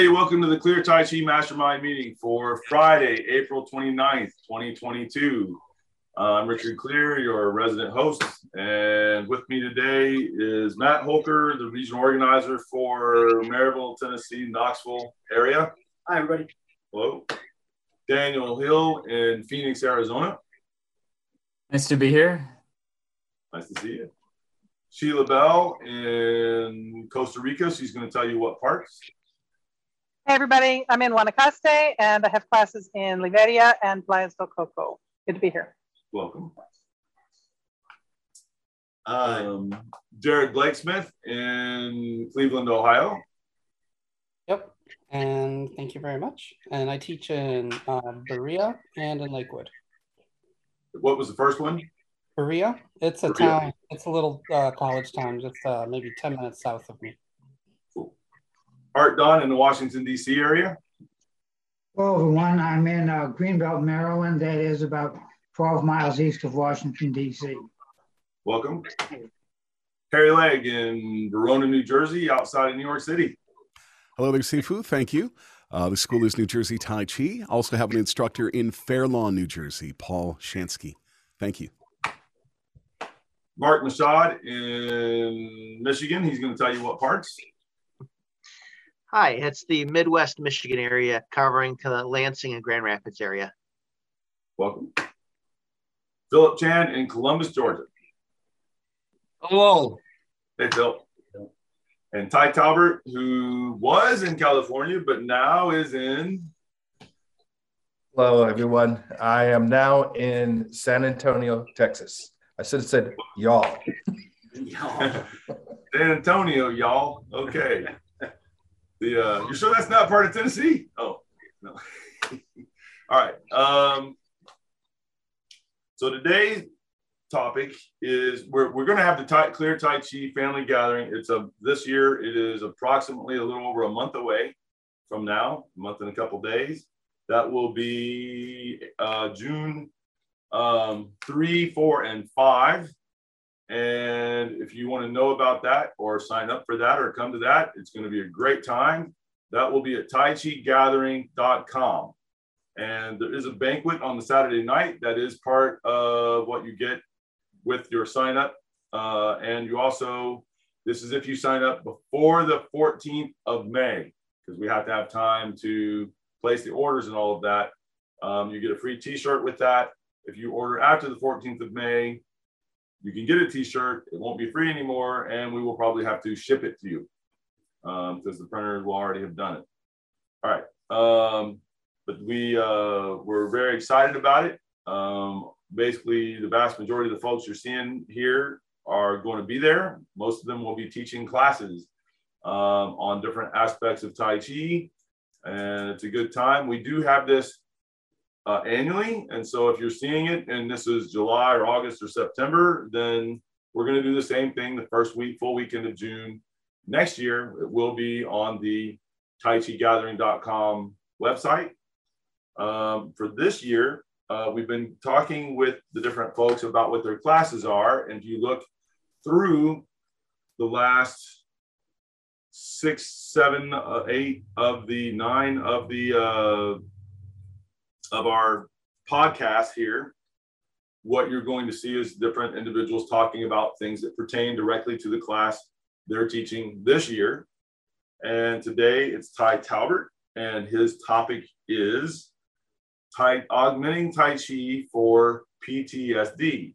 everybody. Welcome to the Clear Tai Chi Mastermind meeting for Friday, April 29th, 2022. Uh, I'm Richard Clear, your resident host. And with me today is Matt Holker, the regional organizer for Maryville, Tennessee, Knoxville area. Hi, everybody. Hello. Daniel Hill in Phoenix, Arizona. Nice to be here. Nice to see you. Sheila Bell in Costa Rica. She's going to tell you what parts. Hey everybody, I'm in Guanacaste and I have classes in Liberia and Playas del Coco. Good to be here. Welcome. Um, Jared Blakesmith in Cleveland, Ohio. Yep. And thank you very much. And I teach in uh, Berea and in Lakewood. What was the first one? Berea. It's a Berea. town. It's a little uh, college town, just uh, maybe ten minutes south of me. Art Don in the Washington, D.C. area. Hello, everyone. I'm in uh, Greenbelt, Maryland. That is about 12 miles east of Washington, D.C. Welcome. Harry Legg in Verona, New Jersey, outside of New York City. Hello there, Sifu. Thank you. Uh, the school is New Jersey Tai Chi. Also have an instructor in Fair Lawn, New Jersey, Paul Shansky. Thank you. Mark Mashad in Michigan. He's going to tell you what parts. Hi, it's the Midwest Michigan area covering to the Lansing and Grand Rapids area. Welcome. Philip Chan in Columbus, Georgia. Hello. Hey, Phil. And Ty Talbert, who was in California, but now is in Hello, everyone. I am now in San Antonio, Texas. I should have said y'all. San Antonio, y'all. Okay. The uh, you sure that's not part of Tennessee? Oh, no. All right. Um, so today's topic is we're, we're going to have the tai, clear Tai Chi family gathering. It's a this year. It is approximately a little over a month away from now, a month and a couple days. That will be uh, June um, three, four, and five. And if you want to know about that or sign up for that or come to that, it's going to be a great time. That will be at taichigathering.com. And there is a banquet on the Saturday night that is part of what you get with your sign up. Uh, and you also, this is if you sign up before the 14th of May, because we have to have time to place the orders and all of that. Um, you get a free t shirt with that. If you order after the 14th of May, you can get a t-shirt it won't be free anymore and we will probably have to ship it to you um, because the printer will already have done it. All right um, but we uh, we're very excited about it. Um, basically the vast majority of the folks you're seeing here are going to be there. Most of them will be teaching classes um, on different aspects of tai chi and it's a good time. We do have this uh, annually. And so if you're seeing it and this is July or August or September, then we're going to do the same thing the first week, full weekend of June. Next year, it will be on the taichigathering.com website. Um, for this year, uh, we've been talking with the different folks about what their classes are. And if you look through the last six, seven, uh, eight of the nine of the uh, of our podcast here, what you're going to see is different individuals talking about things that pertain directly to the class they're teaching this year. And today it's Ty Talbert, and his topic is tai, augmenting Tai Chi for PTSD.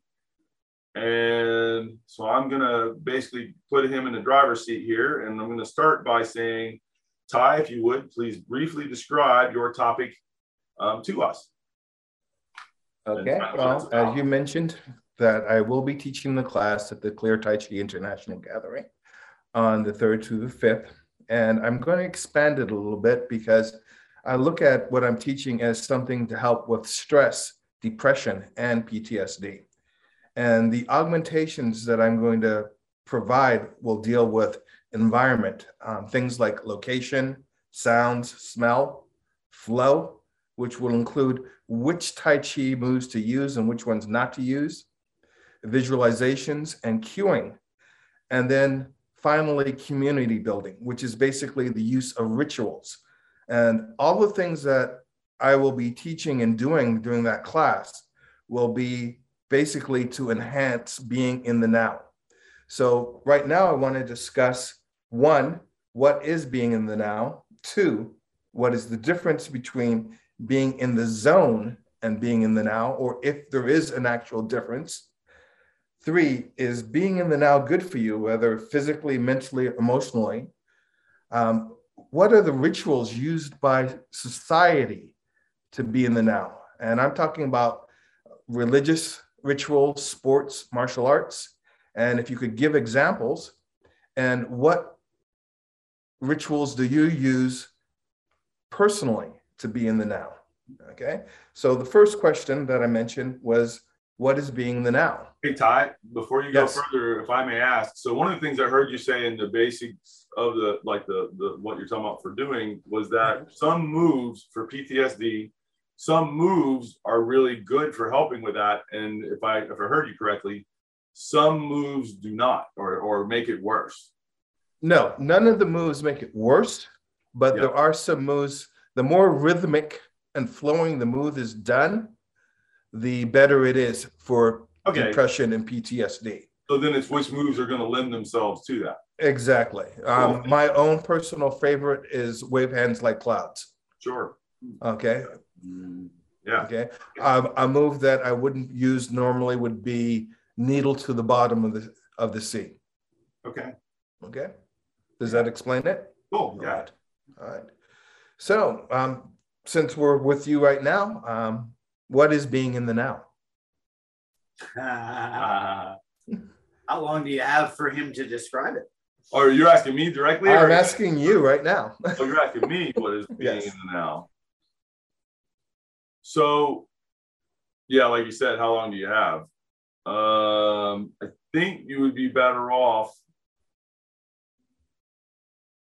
And so I'm going to basically put him in the driver's seat here. And I'm going to start by saying, Ty, if you would, please briefly describe your topic um, to us. Okay. Well, as you mentioned, that I will be teaching the class at the Clear Tai Chi International Gathering on the 3rd to the 5th. And I'm going to expand it a little bit because I look at what I'm teaching as something to help with stress, depression, and PTSD. And the augmentations that I'm going to provide will deal with environment, um, things like location, sounds, smell, flow, which will include which Tai Chi moves to use and which ones not to use, visualizations and cueing. And then finally, community building, which is basically the use of rituals And all the things that I will be teaching and doing during that class will be basically to enhance being in the now. So, right now, I want to discuss one, what is being in the now? Two, what is the difference between being in the zone and being in the now, or if there is an actual difference? Three, is being in the now good for you, whether physically, mentally, emotionally? Um, what are the rituals used by society to be in the now? And I'm talking about religious rituals, sports, martial arts. And if you could give examples, and what rituals do you use personally to be in the now? Okay. So the first question that I mentioned was what is being the now? Hey, Ty, before you yes. go further, if I may ask, so one of the things I heard you say in the basics of the, like the, the, what you're talking about for doing was that mm-hmm. some moves for PTSD, some moves are really good for helping with that. And if I, if I heard you correctly, some moves do not, or, or make it worse. No, none of the moves make it worse, but yep. there are some moves, the more rhythmic and flowing the move is done, the better it is for okay. depression and PTSD. So then it's which moves are going to lend themselves to that. Exactly. Um, cool. My own personal favorite is wave hands like clouds. Sure. Okay. Mm, yeah. Okay. Um, a move that I wouldn't use normally would be needle to the bottom of the of the sea. Okay. Okay. Does that explain it? Cool. Yeah. All right. All right. So, um, since we're with you right now, um, what is being in the now? Uh, how long do you have for him to describe it? Or you're asking me directly? I'm asking you right now. oh, you're asking me what is being yes. in the now. So, yeah, like you said, how long do you have? Um, I think you would be better off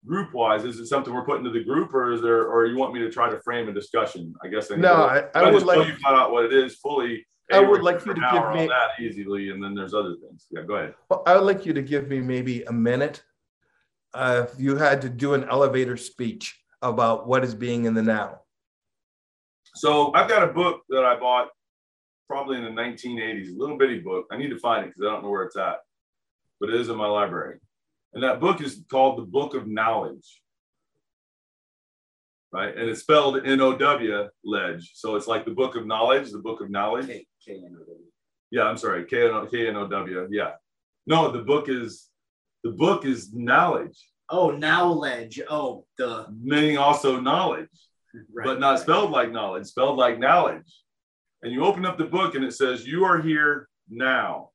group wise is it something we're putting to the group or is there or you want me to try to frame a discussion i guess I no i, I would like you to find out what it is fully I would like you to give me that easily, and then there's other things. Yeah, go ahead. Well, I would like you to give me maybe a minute. Uh, if you had to do an elevator speech about what is being in the now. So I've got a book that I bought probably in the 1980s, a little bitty book. I need to find it because I don't know where it's at, but it is in my library. And that book is called The Book of Knowledge. Right. And it's spelled N O W ledge. So it's like the book of knowledge, the book of knowledge. K N O W. Yeah, I'm sorry. K N O W. Yeah. No, the book is the book is knowledge. Oh, knowledge. Oh, the meaning also knowledge, right, but not right. spelled like knowledge, spelled like knowledge. And you open up the book and it says, You are here now.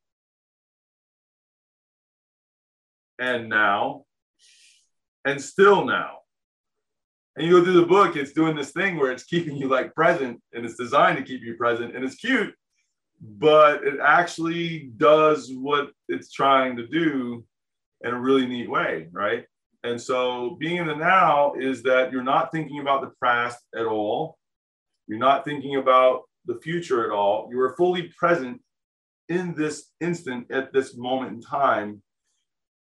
And now and still now. And you go through the book, it's doing this thing where it's keeping you like present and it's designed to keep you present and it's cute, but it actually does what it's trying to do in a really neat way, right? And so being in the now is that you're not thinking about the past at all. You're not thinking about the future at all. You are fully present in this instant at this moment in time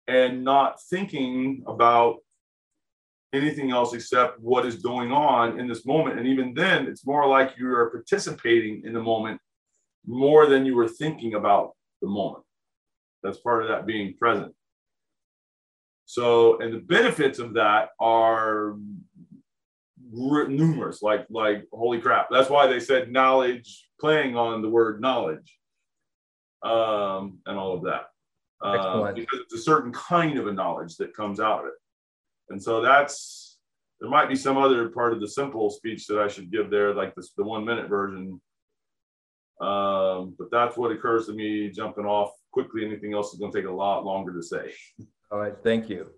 and not thinking about anything else except what is going on in this moment. And even then, it's more like you are participating in the moment more than you were thinking about the moment. That's part of that being present. So, and the benefits of that are numerous, like, like, holy crap. That's why they said knowledge, playing on the word knowledge um, and all of that uh, because it's a certain kind of a knowledge that comes out of it. And so that's there might be some other part of the simple speech that I should give there, like this, the one minute version. Um, but that's what occurs to me jumping off quickly. Anything else is going to take a lot longer to say. All right, thank you.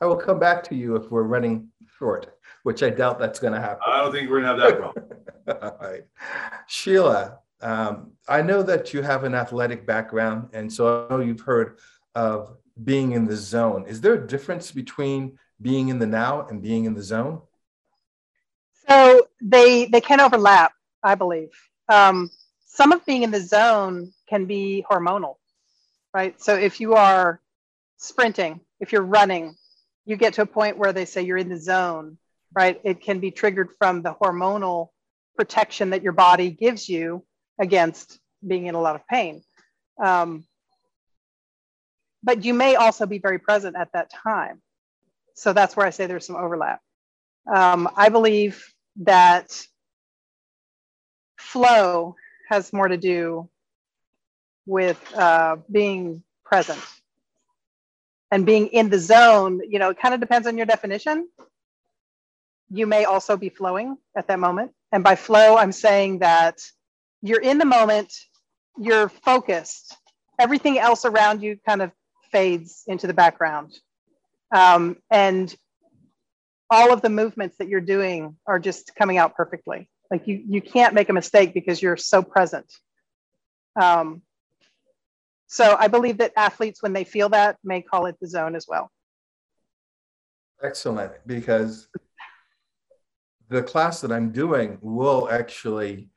I will come back to you if we're running short, which I doubt that's going to happen. I don't think we're going to have that problem. All right. Sheila, um, I know that you have an athletic background, and so I know you've heard of being in the zone. Is there a difference between being in the now and being in the zone? So they they can overlap, I believe. Um, some of being in the zone can be hormonal, right? So if you are sprinting, if you're running, you get to a point where they say you're in the zone, right? It can be triggered from the hormonal protection that your body gives you against being in a lot of pain. Um, but you may also be very present at that time. So that's where I say there's some overlap. Um, I believe that flow has more to do with uh, being present and being in the zone. You know, it kind of depends on your definition. You may also be flowing at that moment. And by flow, I'm saying that you're in the moment, you're focused, everything else around you kind of fades into the background. Um, and all of the movements that you're doing are just coming out perfectly. Like you, you can't make a mistake because you're so present. Um, so I believe that athletes, when they feel that, may call it the zone as well. Excellent, because the class that I'm doing will actually,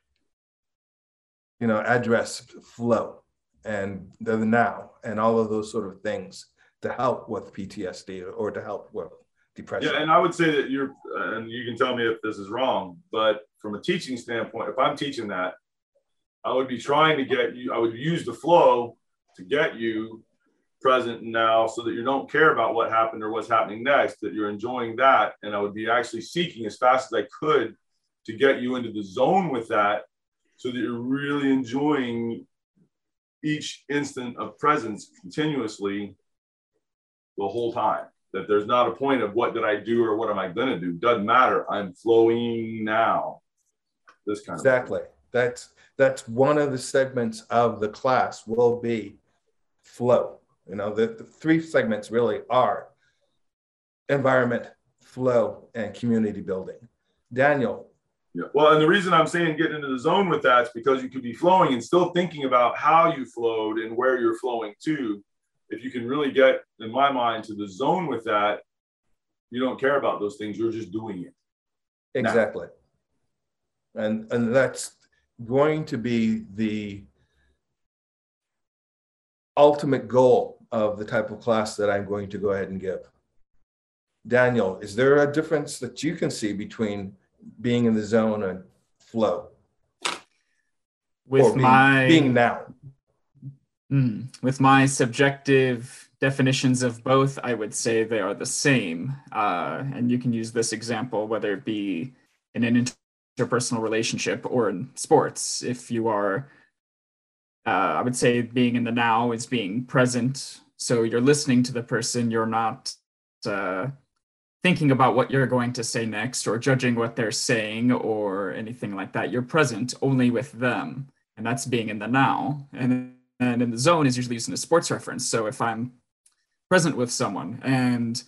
you know, address flow and the now and all of those sort of things to help with PTSD or to help with depression. Yeah, and I would say that you're, and you can tell me if this is wrong, but from a teaching standpoint, if I'm teaching that, I would be trying to get you, I would use the flow to get you present now so that you don't care about what happened or what's happening next, that you're enjoying that. And I would be actually seeking as fast as I could to get you into the zone with that so that you're really enjoying each instant of presence continuously the whole time that there's not a point of what did I do or what am I going to do. Doesn't matter. I'm flowing now. This kind exactly. of exactly. That's that's one of the segments of the class will be flow. You know, the, the three segments really are environment, flow, and community building. Daniel. Yeah. Well, and the reason I'm saying get into the zone with that is because you could be flowing and still thinking about how you flowed and where you're flowing to if you can really get, in my mind, to the zone with that, you don't care about those things. You're just doing it. Exactly. Now. And and that's going to be the ultimate goal of the type of class that I'm going to go ahead and give. Daniel, is there a difference that you can see between being in the zone and flow? With being, my being now. Mm. With my subjective definitions of both, I would say they are the same. Uh, and you can use this example whether it be in an interpersonal relationship or in sports. If you are, uh, I would say being in the now is being present. So you're listening to the person, you're not uh, thinking about what you're going to say next or judging what they're saying or anything like that. You're present only with them. And that's being in the now. And and in the zone is usually used in a sports reference. So if I'm present with someone and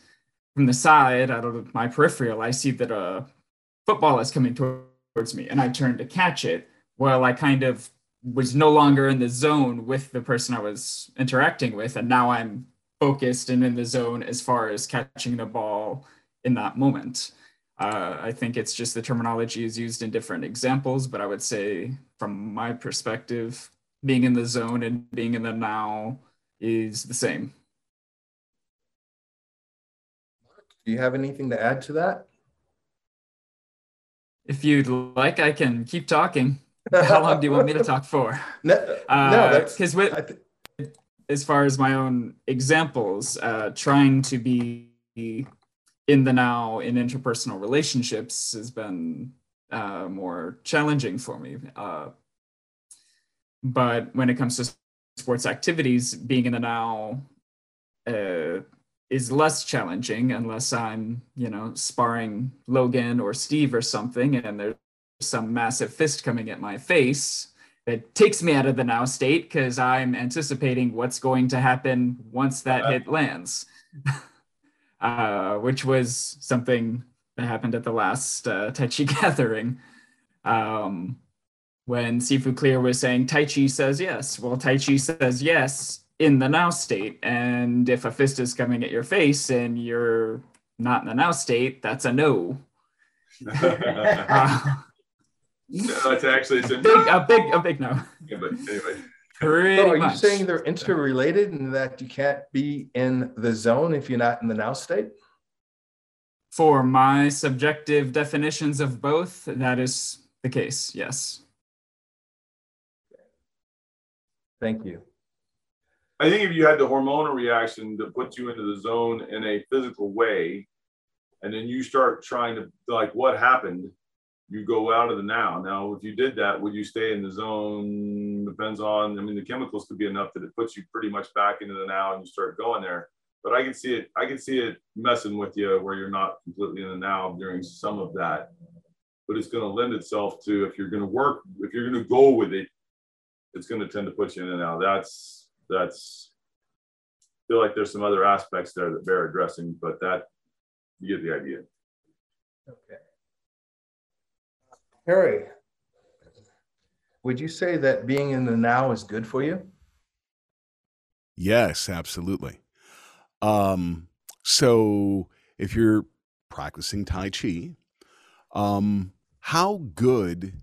from the side, out of my peripheral, I see that a football is coming towards me and I turn to catch it, well, I kind of was no longer in the zone with the person I was interacting with. And now I'm focused and in the zone as far as catching the ball in that moment. Uh, I think it's just the terminology is used in different examples, but I would say, from my perspective, being in the zone and being in the now is the same. Do you have anything to add to that? If you'd like, I can keep talking. How long do you want me to talk for? No, uh, no because with th- as far as my own examples, uh, trying to be in the now in interpersonal relationships has been uh, more challenging for me. Uh, but when it comes to sports activities, being in the now uh, is less challenging unless I'm, you know, sparring Logan or Steve or something, and there's some massive fist coming at my face that takes me out of the now state because I'm anticipating what's going to happen once that hit lands, uh, which was something that happened at the last uh, Tai Chi gathering. Um, when Sifu Clear was saying Tai Chi says yes. Well, Tai Chi says yes in the now state. And if a fist is coming at your face and you're not in the now state, that's a no. uh, no, it's actually it's a, big, a big, a big no. Yeah, but anyway. Pretty so are much. you saying they're interrelated and that you can't be in the zone if you're not in the now state? For my subjective definitions of both, that is the case, yes. Thank you. I think if you had the hormonal reaction that puts you into the zone in a physical way, and then you start trying to like what happened, you go out of the now. Now, if you did that, would you stay in the zone? Depends on. I mean, the chemicals could be enough that it puts you pretty much back into the now, and you start going there. But I can see it. I can see it messing with you where you're not completely in the now during some of that. But it's going to lend itself to if you're going to work, if you're going to go with it, it's going to tend to put you in and out. That's that's. I feel like there's some other aspects there that bear addressing, but that you get the idea. Okay. Harry, would you say that being in the now is good for you? Yes, absolutely. Um, so if you're practicing Tai Chi, um, how good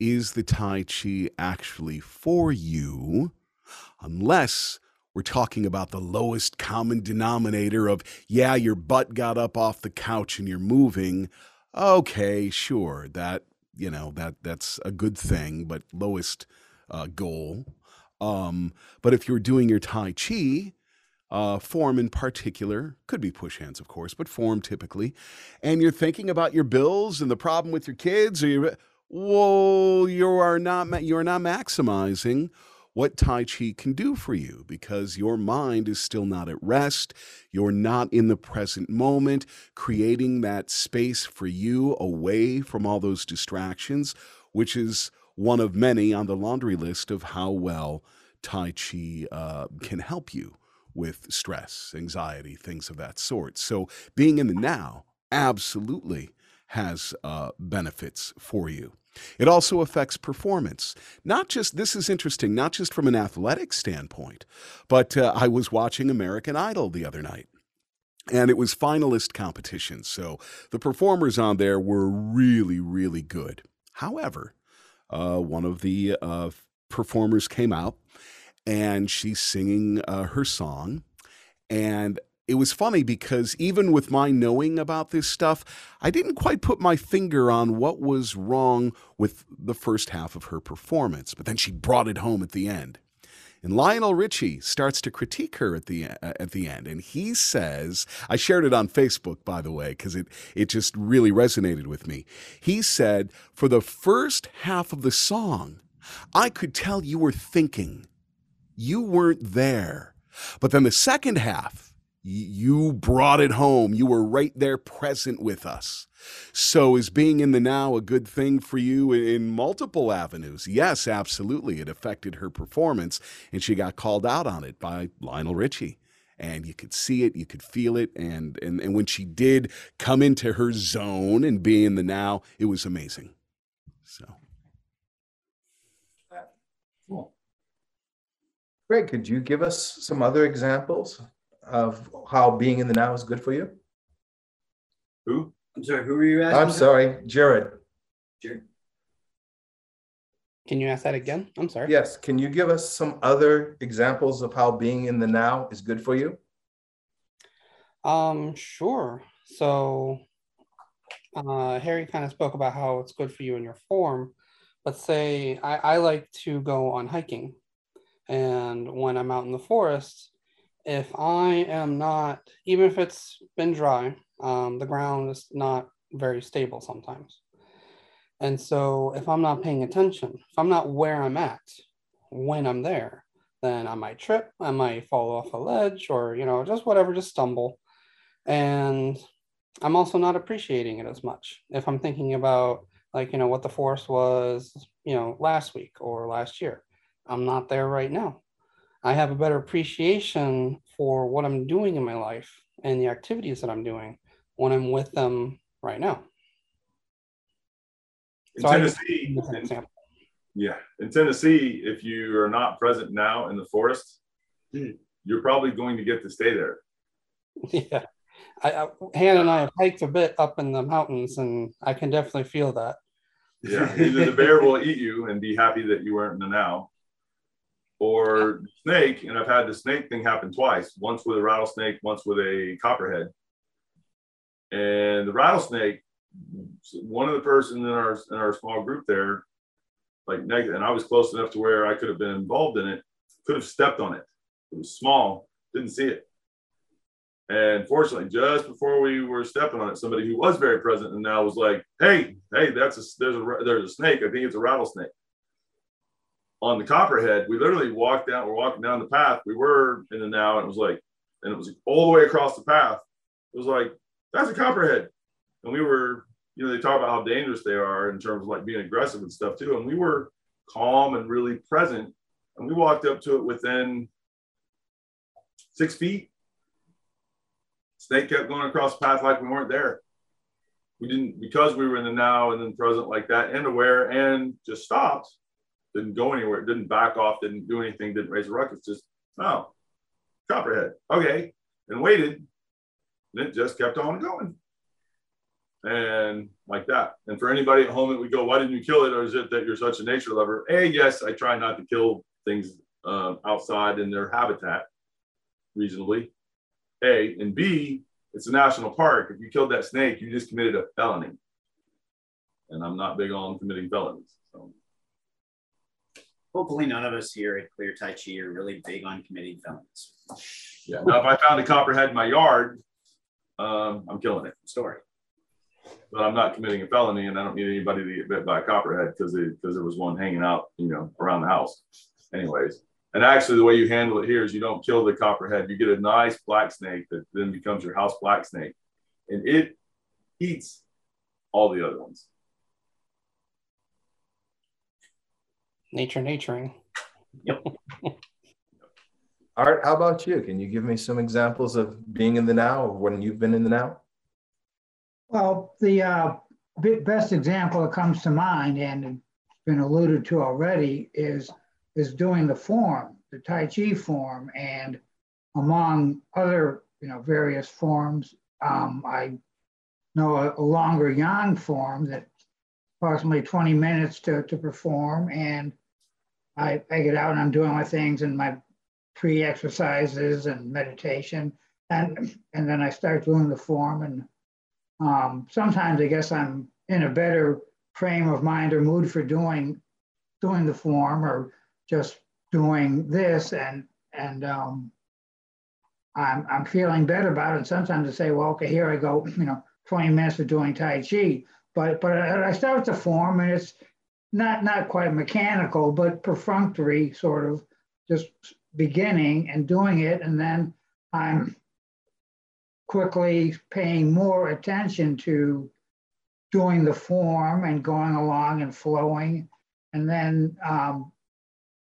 is the Tai Chi actually for you? Unless we're talking about the lowest common denominator of, yeah, your butt got up off the couch and you're moving. Okay, sure, that you know that that's a good thing, but lowest uh, goal. Um, but if you're doing your Tai Chi, uh, form in particular, could be push hands, of course, but form typically, and you're thinking about your bills and the problem with your kids, or you, whoa, you are not you are not maximizing what Tai Chi can do for you because your mind is still not at rest. You're not in the present moment, creating that space for you away from all those distractions, which is one of many on the laundry list of how well Tai Chi uh, can help you with stress, anxiety, things of that sort. So being in the now absolutely has uh, benefits for you. It also affects performance. Not just, this is interesting, not just from an athletic standpoint, but uh, I was watching American Idol the other night. And it was finalist competition. So the performers on there were really, really good. However, uh, one of the uh, performers came out and she's singing uh, her song. And it was funny because even with my knowing about this stuff, I didn't quite put my finger on what was wrong with the first half of her performance. But then she brought it home at the end. And Lionel Richie starts to critique her at the uh, at the end, and he says, "I shared it on Facebook, by the way, because it it just really resonated with me." He said, "For the first half of the song, I could tell you were thinking, you weren't there, but then the second half." You brought it home. You were right there present with us. So, is being in the now a good thing for you in multiple avenues? Yes, absolutely. It affected her performance, and she got called out on it by Lionel Richie. And you could see it, you could feel it. And, and, and when she did come into her zone and be in the now, it was amazing. So, uh, cool. Greg, could you give us some other examples of how being in the now is good for you? Who? I'm sorry, who are you asking? I'm sorry, Jared. Jared. Can you ask that again? I'm sorry. Yes, can you give us some other examples of how being in the now is good for you? Um, sure. So uh, Harry kind of spoke about how it's good for you in your form, but say I, I like to go on hiking. And when I'm out in the forest, if I am not, even if it's been dry, um, the ground is not very stable sometimes. And so if I'm not paying attention, if I'm not where I'm at when I'm there, then I might trip, I might fall off a ledge or, you know, just whatever, just stumble. And I'm also not appreciating it as much. If I'm thinking about like, you know, what the force was, you know, last week or last year, I'm not there right now. I have a better appreciation for what I'm doing in my life and the activities that I'm doing when I'm with them right now. In So Tennessee, in- yeah, in Tennessee, if you are not present now in the forest, Hmm. you're probably going to get to stay there. Yeah. I, I, Hannah and I have hiked a bit up in the mountains, and I can definitely feel that. Yeah, either the bear will eat you and be happy that you weren't in the now, or the snake. And I've had the snake thing happen twice. Once with a rattlesnake, once with a copperhead. And the rattlesnake, one of the person in our in our small group there, like negative, and I was close enough to where I could have been involved in it, could have stepped on it. It was small, didn't see it. And fortunately, just before we were stepping on it, somebody who was very present and now was like, "Hey, hey, that's a there's a there's a snake. I think it's a rattlesnake." On the copperhead, we literally walked down. We're walking down the path. We were in the now, and it was like, and it was all the way across the path. It was like, "That's a copperhead," and we were, you know, they talk about how dangerous they are in terms of like being aggressive and stuff too. And we were calm and really present, and we walked up to it within six feet Snake kept going across the path like we weren't there. We didn't because we were in the now and then present like that and aware and just stopped. Didn't go anywhere. Didn't back off. Didn't do anything. Didn't raise a ruckus. Just oh, copperhead. Okay, and waited. And it just kept on going. And like that. And for anybody at home that we go, why didn't you kill it? Or is it that you're such a nature lover? A, yes, I try not to kill things uh, outside in their habitat reasonably. A, and B, it's a national park. If you killed that snake, you just committed a felony. And I'm not big on committing felonies. Hopefully, none of us here at Clear Tai Chi are really big on committing felonies. Yeah. Now, if I found a copperhead in my yard, um, I'm killing it. Story. But I'm not committing a felony, and I don't need anybody to get bit by a copperhead because because there was one hanging out, you know, around the house. Anyways, and actually, the way you handle it here is you don't kill the copperhead. You get a nice black snake that then becomes your house black snake, and it eats all the other ones. Nature, naturing. Yep. Art, how about you? Can you give me some examples of being in the now or when you've been in the now? Well, the uh, best example that comes to mind and been alluded to already is is doing the form, the Tai Chi form, and among other, you know, various forms, um, I know a, a, longer yang form that approximately 20 minutes to, to perform. And I, I get out and I'm doing my things and my pre-exercises and meditation. And, and then I start doing the form. And um, sometimes I guess I'm in a better frame of mind or mood for doing doing the form or just doing this and and um, I'm I'm feeling better about it. Sometimes I say, well, okay, here I go, you know, 20 minutes of doing Tai Chi. But but I start to form and it's not not quite mechanical, but perfunctory sort of just beginning and doing it. And then I'm quickly paying more attention to doing the form and going along and flowing. And then um,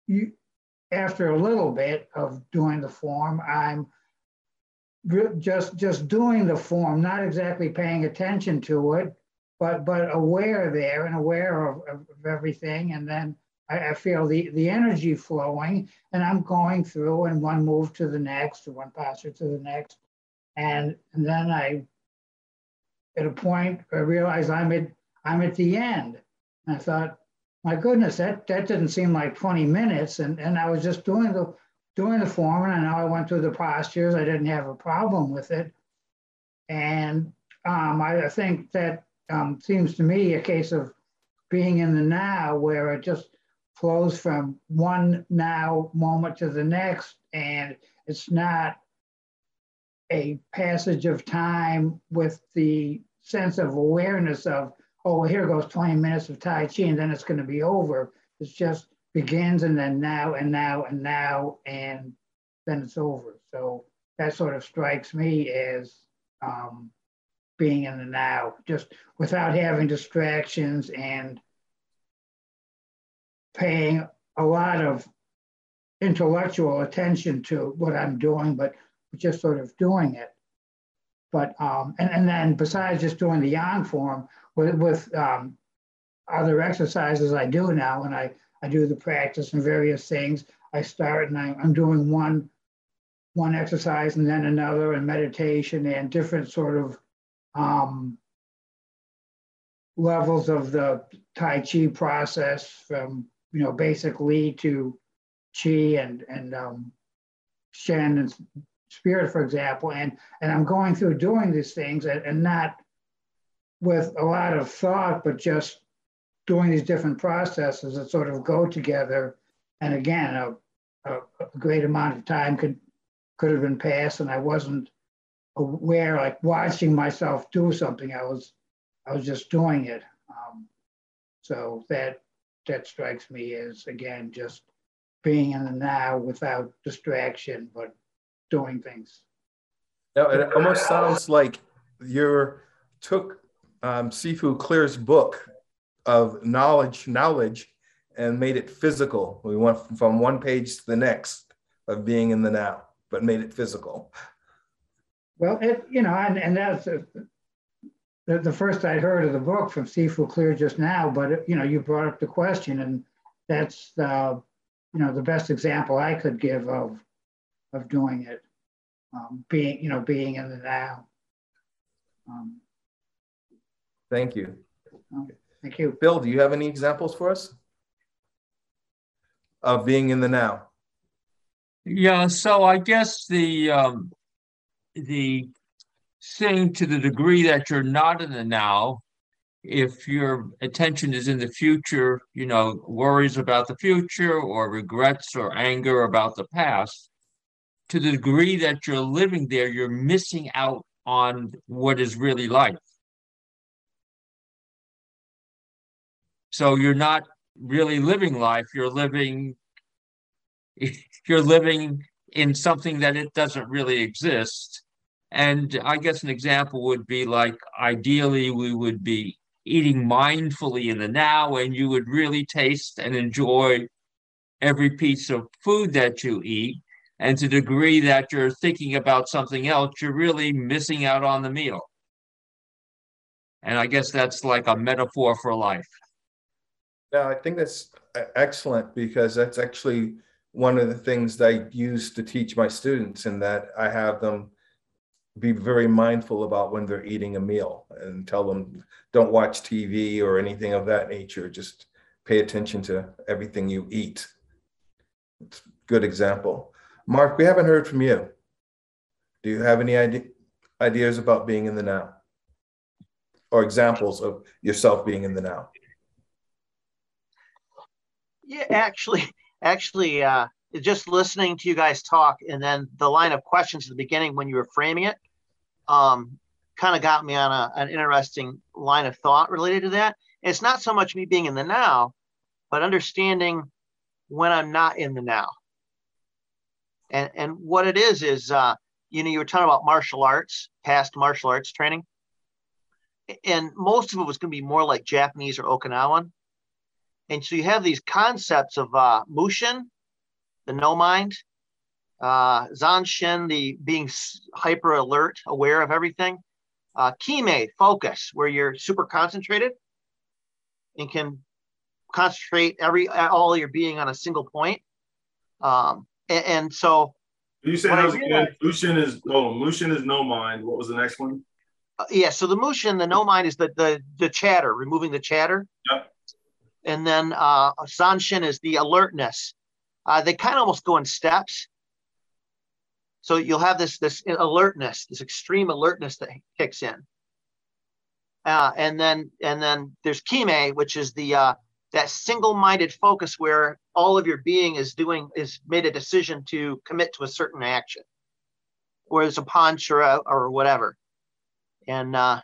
you, after a little bit of doing the form, I'm just just doing the form, not exactly paying attention to it, but but aware there and aware of, of, everything. And then I, I, feel the the energy flowing, and I'm going through and one move to the next, one posture to the next, and and then I, at a point, I realize I'm at I'm at the end. And I thought, my goodness, that, that didn't seem like 20 minutes. And, and I was just doing the, doing the form and now I went through the postures. I didn't have a problem with it. And um, I, think that um, seems to me a case of being in the now where it just flows from one now moment to the next. And it's not a passage of time with the sense of awareness of oh, here goes 20 minutes of Tai Chi and then it's going to be over. It's just begins and then now and now and now and then it's over. So that sort of strikes me as um, being in the now, just without having distractions and paying a lot of intellectual attention to what I'm doing, but just sort of doing it. But um, and, and then besides just doing the yang form, with, with um, other exercises I do now, when I, I do the practice and various things, I start and I, I'm doing one one exercise and then another and meditation and different sort of um, levels of the Tai Chi process from you know basic Li to Chi and and um, Shen and spirit, for example, and and I'm going through doing these things and, and not with a lot of thought, but just doing these different processes that sort of go together. And again, a, a, a great amount of time could could have been passed, and I wasn't aware, like watching myself do something. I was I was just doing it. Um, so that that strikes me as again just being in the now without distraction, but doing things. Now it almost sounds like you took um, Sifu Clear's book of knowledge, knowledge, and made it physical. We went from one page to the next of being in the now, but made it physical. Well, it you know, and and that's a, the, the first I'd heard of the book from Sifu Clear just now, but you know, you brought up the question, and that's the you know the best example I could give of of doing it, um, being you know being in the now. Um, Thank you. oh, thank you. Bill, do you have any examples for us of being in the now? Yeah, so I guess the um, the thing to the degree that you're not in the now, if your attention is in the future, you know, worries about the future or regrets or anger about the past, to the degree that you're living there, you're missing out on what is really life. So you're not really living life, you're living you're living in something that it doesn't really exist. And I guess an example would be like ideally we would be eating mindfully in the now and you would really taste and enjoy every piece of food that you eat. And to the degree that you're thinking about something else, you're really missing out on the meal. And I guess that's like a metaphor for life. Yeah, I think that's uh, excellent because that's actually one of the things that I use to teach my students, in that I have them be very mindful about when they're eating a meal and tell them don't watch TV or anything of that nature. Just pay attention to everything you eat. It's a good example. Mark, we haven't heard from you. Do you have any idea, ideas about being in the now or examples of yourself being in the now? Yeah, actually, actually, uh, just listening to you guys talk and then the line of questions at the beginning when you were framing it, um, kind of got me on a, an interesting line of thought related to that. it's not so much me being in the now, but understanding when I'm not in the now. And and what it is is, uh, you know, you were talking about martial arts, past martial arts training, and most of it was going to be more like Japanese or Okinawan. And so you have these concepts of uh, mushin, the no mind, uh, zanshin, the being hyper alert, aware of everything, uh, kime, focus, where you're super concentrated and can concentrate every all your being on a single point. Um, and, and so you said that again. Mushin is oh, Mushin is no mind. What was the next one? Uh, yeah, so the Mushin, the no mind is the the the chatter, removing the chatter. Yep. And then uh, Zanshin is the alertness. Uh, they kind of almost go in steps. So you'll have this this alertness, this extreme alertness that kicks in. Uh, and then and then there's kime, which is the uh, that single-minded focus where all of your being is doing is made a decision to commit to a certain action, or it's a punch or or whatever. And uh,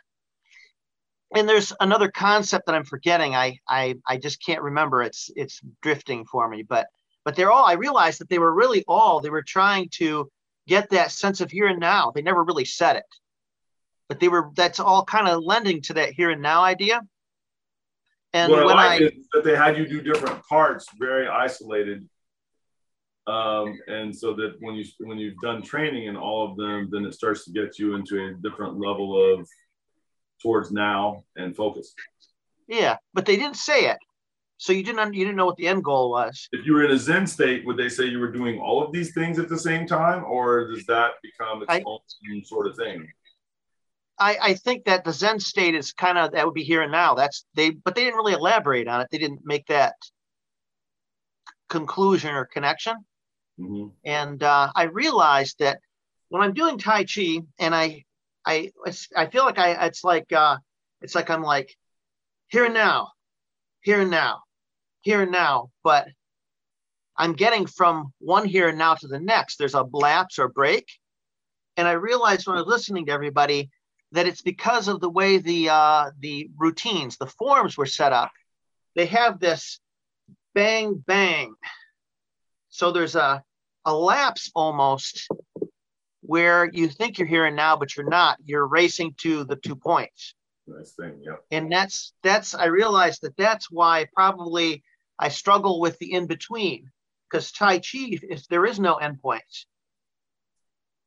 and there's another concept that I'm forgetting. I I I just can't remember. It's it's drifting for me. But but they're all. I realized that they were really all. They were trying to get that sense of here and now. They never really said it, but they were. That's all kind of lending to that here and now idea. And what when I, like I that they had you do different parts, very isolated. Um, and so that when you when you've done training in all of them, then it starts to get you into a different level of towards now and focus. Yeah, but they didn't say it. So you didn't you didn't know what the end goal was. If you were in a Zen state, would they say you were doing all of these things at the same time, or does that become its I, own sort of thing? I, I think that the Zen state is kind of that would be here and now. That's they, but they didn't really elaborate on it. They didn't make that conclusion or connection. Mm-hmm. And uh, I realized that when I'm doing Tai Chi and I, I, I feel like I, it's like, uh, it's like I'm like here and now, here and now, here and now, but I'm getting from one here and now to the next. There's a lapse or break. And I realized when I was listening to everybody that it's because of the way the uh, the routines, the forms were set up. They have this bang bang. So there's a a lapse almost where you think you're here and now, but you're not. You're racing to the two points. Nice thing, yeah. And that's that's I realized that that's why probably I struggle with the in between because Tai Chi, if there is no endpoints,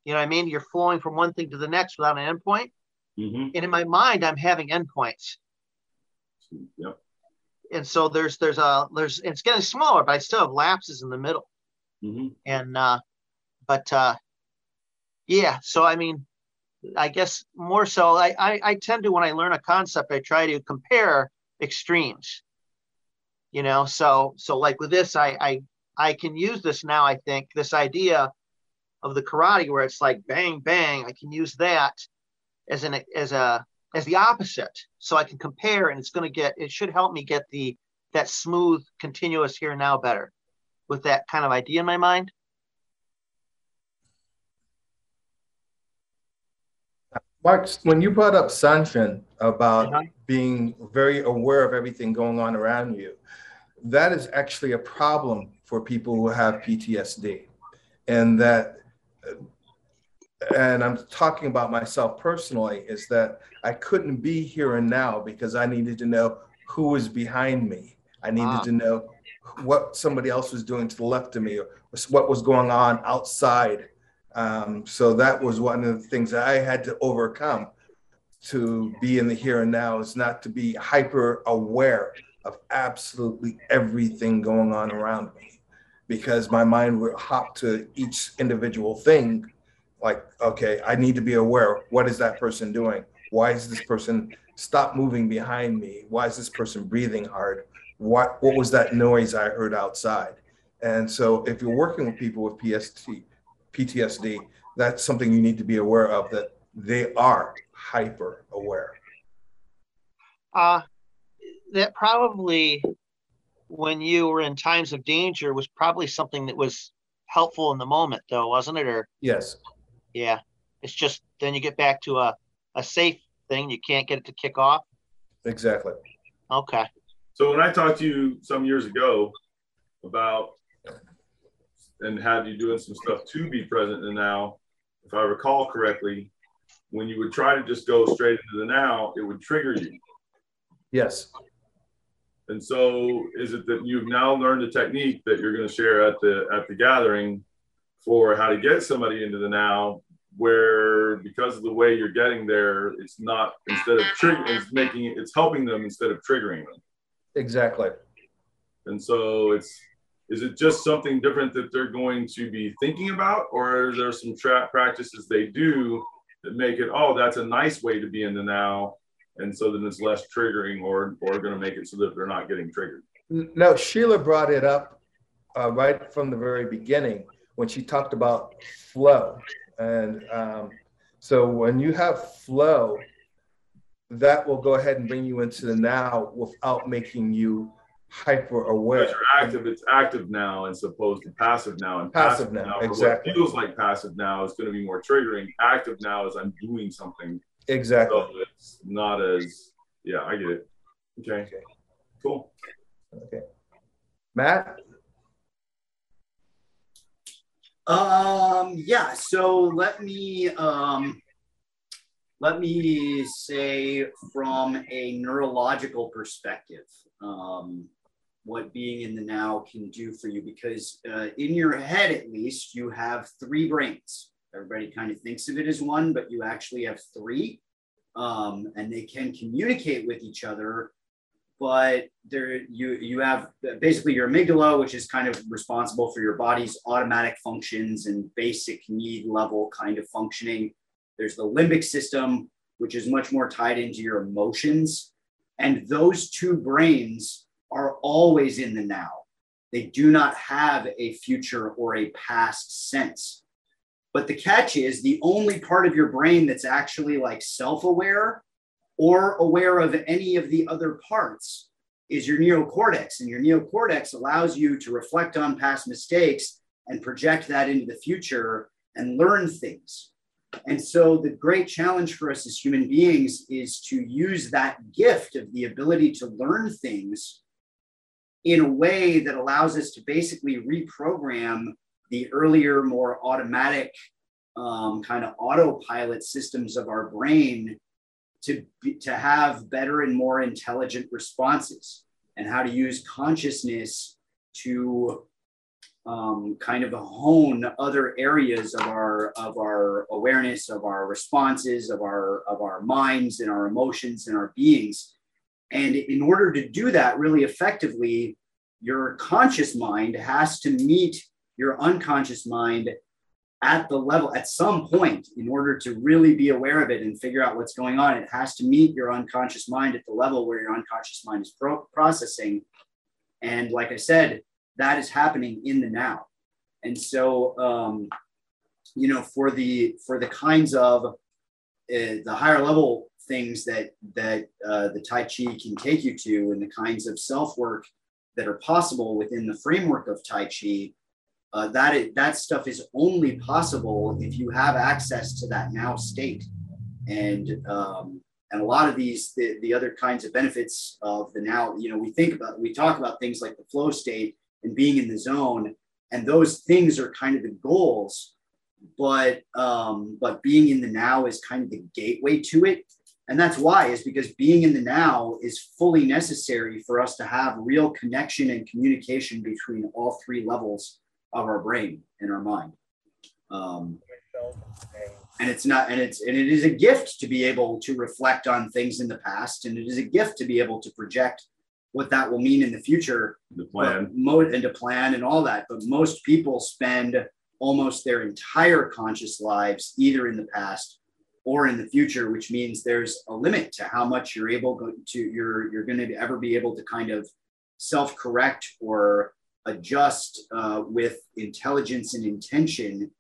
you know what I mean? You're flowing from one thing to the next without an endpoint. Mm-hmm. And in my mind, I'm having endpoints. Yep. And so there's there's a there's it's getting smaller, but I still have lapses in the middle. Mm-hmm. And uh, but uh, yeah, so I mean, I guess more so, I, I I tend to when I learn a concept, I try to compare extremes. You know, so so like with this, I I I can use this now. I think this idea of the karate where it's like bang bang. I can use that as an as a as the opposite, so I can compare, and it's going to get it should help me get the that smooth, continuous here now better with that kind of idea in my mind. Mark, when you brought up Zanshin about Uh-huh. being very aware of everything going on around you, that is actually a problem for people who have PTSD. And that, and I'm talking about myself personally, is that I couldn't be here and now because I needed to know who was behind me. I needed Ah. to know what somebody else was doing to the left of me or what was going on outside. Um, so that was one of the things that I had to overcome to be in the here and now is not to be hyper aware of absolutely everything going on around me. Because my mind would hop to each individual thing like okay i need to be aware what is that person doing? Why is this person stop moving behind me? Why is this person breathing hard? What what was that noise i heard outside? And so if you're working with people with pst ptsd that's something you need to be aware of that they are hyper aware Uh, that probably, when you were in times of danger, was probably something that was helpful in the moment, though, wasn't it? Or yes yeah, it's just then you get back to a a safe thing. You can't get it to kick off. exactly Okay. So when I talked to you some years ago about and had you doing some stuff to be present in the now, if I recall correctly, when you would try to just go straight into the now, it would trigger you. yes And so is it that you've now learned a technique that you're going to share at the at the gathering for how to get somebody into the now where because of the way you're getting there, it's not instead of triggering, it's making it's helping them instead of triggering them. exactly And so it's is it just something different that they're going to be thinking about, or are there some tra- practices they do that make it oh that's a nice way to be in the now, and so then it's less triggering, or or going to make it so that they're not getting triggered. No, Sheila brought it up uh, right from the very beginning when she talked about flow. And um, so when you have flow, that will go ahead and bring you into the now without making you hyper Because aware. you're active, it's active now as opposed to passive now. And Passive now, for exactly. What feels like passive now is going to be more triggering. Active now is I'm doing something. Exactly. So it's not as yeah, I get it. Okay. Okay. Cool. Okay. Matt? Um, yeah, so let me um let me say from a neurological perspective, um, what being in the now can do for you because uh, in your head at least you have three brains. Everybody kind of thinks of it as one, but you actually have three, um, and they can communicate with each other but there you you have basically your amygdala which is kind of responsible for your body's automatic functions and basic need level kind of functioning. There's the limbic system which is much more tied into your emotions. And those two brains are always in the now they do not have a future or a past sense But the catch is the only part of your brain that's actually like self aware or aware of any of the other parts is your neocortex. And your neocortex allows you to reflect on past mistakes and project that into the future and learn things. And so, the great challenge for us as human beings is to use that gift of the ability to learn things in a way that allows us to basically reprogram the earlier, more automatic um, kind of autopilot systems of our brain to, to have better and more intelligent responses and how to use consciousness to um, kind of hone other areas of our of our awareness of our responses of our of our minds and our emotions and our beings and in order to do that really effectively your conscious mind has to meet your unconscious mind at the level at some point in order to really be aware of it and figure out what's going on. It has to meet your unconscious mind at the level where your unconscious mind is pro- processing. And like i said that is happening in the now. And so um, you know for the for the kinds of uh, the higher level things that that uh, the tai chi can take you to and the kinds of self work that are possible within the framework of tai chi uh, that stuff is only possible if you have access to that now state. And um, and a lot of these the, the other kinds of benefits of the now you know we think about we talk about things like the flow state and being in the zone and those things are kind of the goals but um, but being in the now is kind of the gateway to it and that's why is because being in the now is fully necessary for us to have real connection and communication between all three levels of our brain and our mind. Um, and it's not, and it's, and it is a gift to be able to reflect on things in the past, and it is a gift to be able to project what that will mean in the future, the plan, mode, and to plan and all that. But most people spend almost their entire conscious lives either in the past or in the future, which means there's a limit to how much you're able to you're you're going to ever be able to kind of self-correct or adjust uh, with intelligence and intention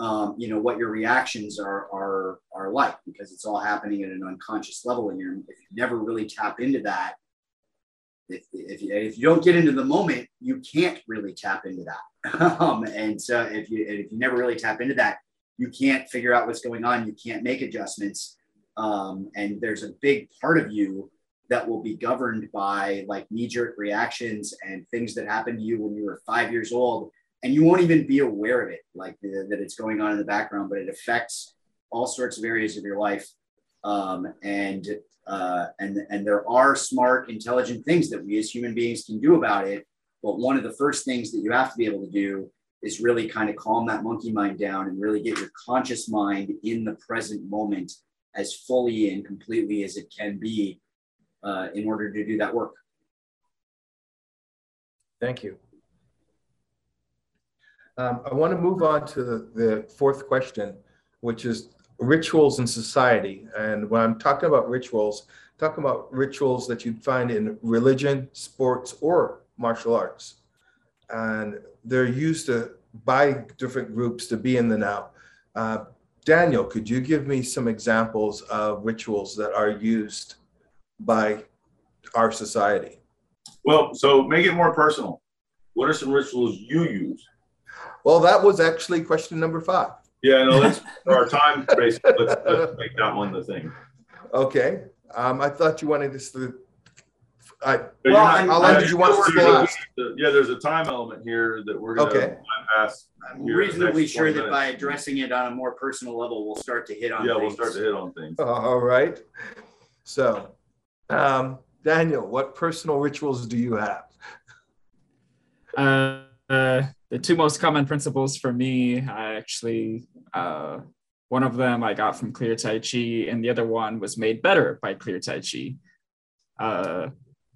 um, you know what your reactions are are are like because it's all happening at an unconscious level and you're if you never really tap into that if, if, you, if you don't get into the moment you can't really tap into that. Um, and so if you if you never really tap into that you can't figure out what's going on you can't make adjustments um, and there's a big part of you that will be governed by like knee jerk reactions and things that happened to you when you were five years old. And you won't even be aware of it, like the, that it's going on in the background, but it affects all sorts of areas of your life. Um, and uh, and and there are smart, intelligent things that we as human beings can do about it. But one of the first things that you have to be able to do is really kind of calm that monkey mind down and really get your conscious mind in the present moment as fully and completely as it can be uh, in order to do that work. Thank you. Um, I want to move on to the, fourth question, which is rituals in society. And when I'm talking about rituals, talking about rituals that you'd find in religion, sports, or martial arts. And they're used to, by different groups to be in the now. Uh, Daniel, could you give me some examples of rituals that are used by our society? Well, so make it more personal. What are some rituals you use? Well, that was actually question number five. Yeah, no, let's for our time let's, let's make that one the thing. Okay. Um, I thought you wanted us to. I, well, how long did you want to last? Yeah, there's a time element here that we're going to okay. bypass. I'm reasonably sure that by addressing it on a more personal level, we'll start to hit on. Yeah, things. we'll start to hit on things. All right. So, um, Daniel, what personal rituals do you have? Uh, uh, the two most common principles for me, I actually, uh, one of them I got from Clear Tai Chi, and the other one was made better by Clear Tai Chi. Uh,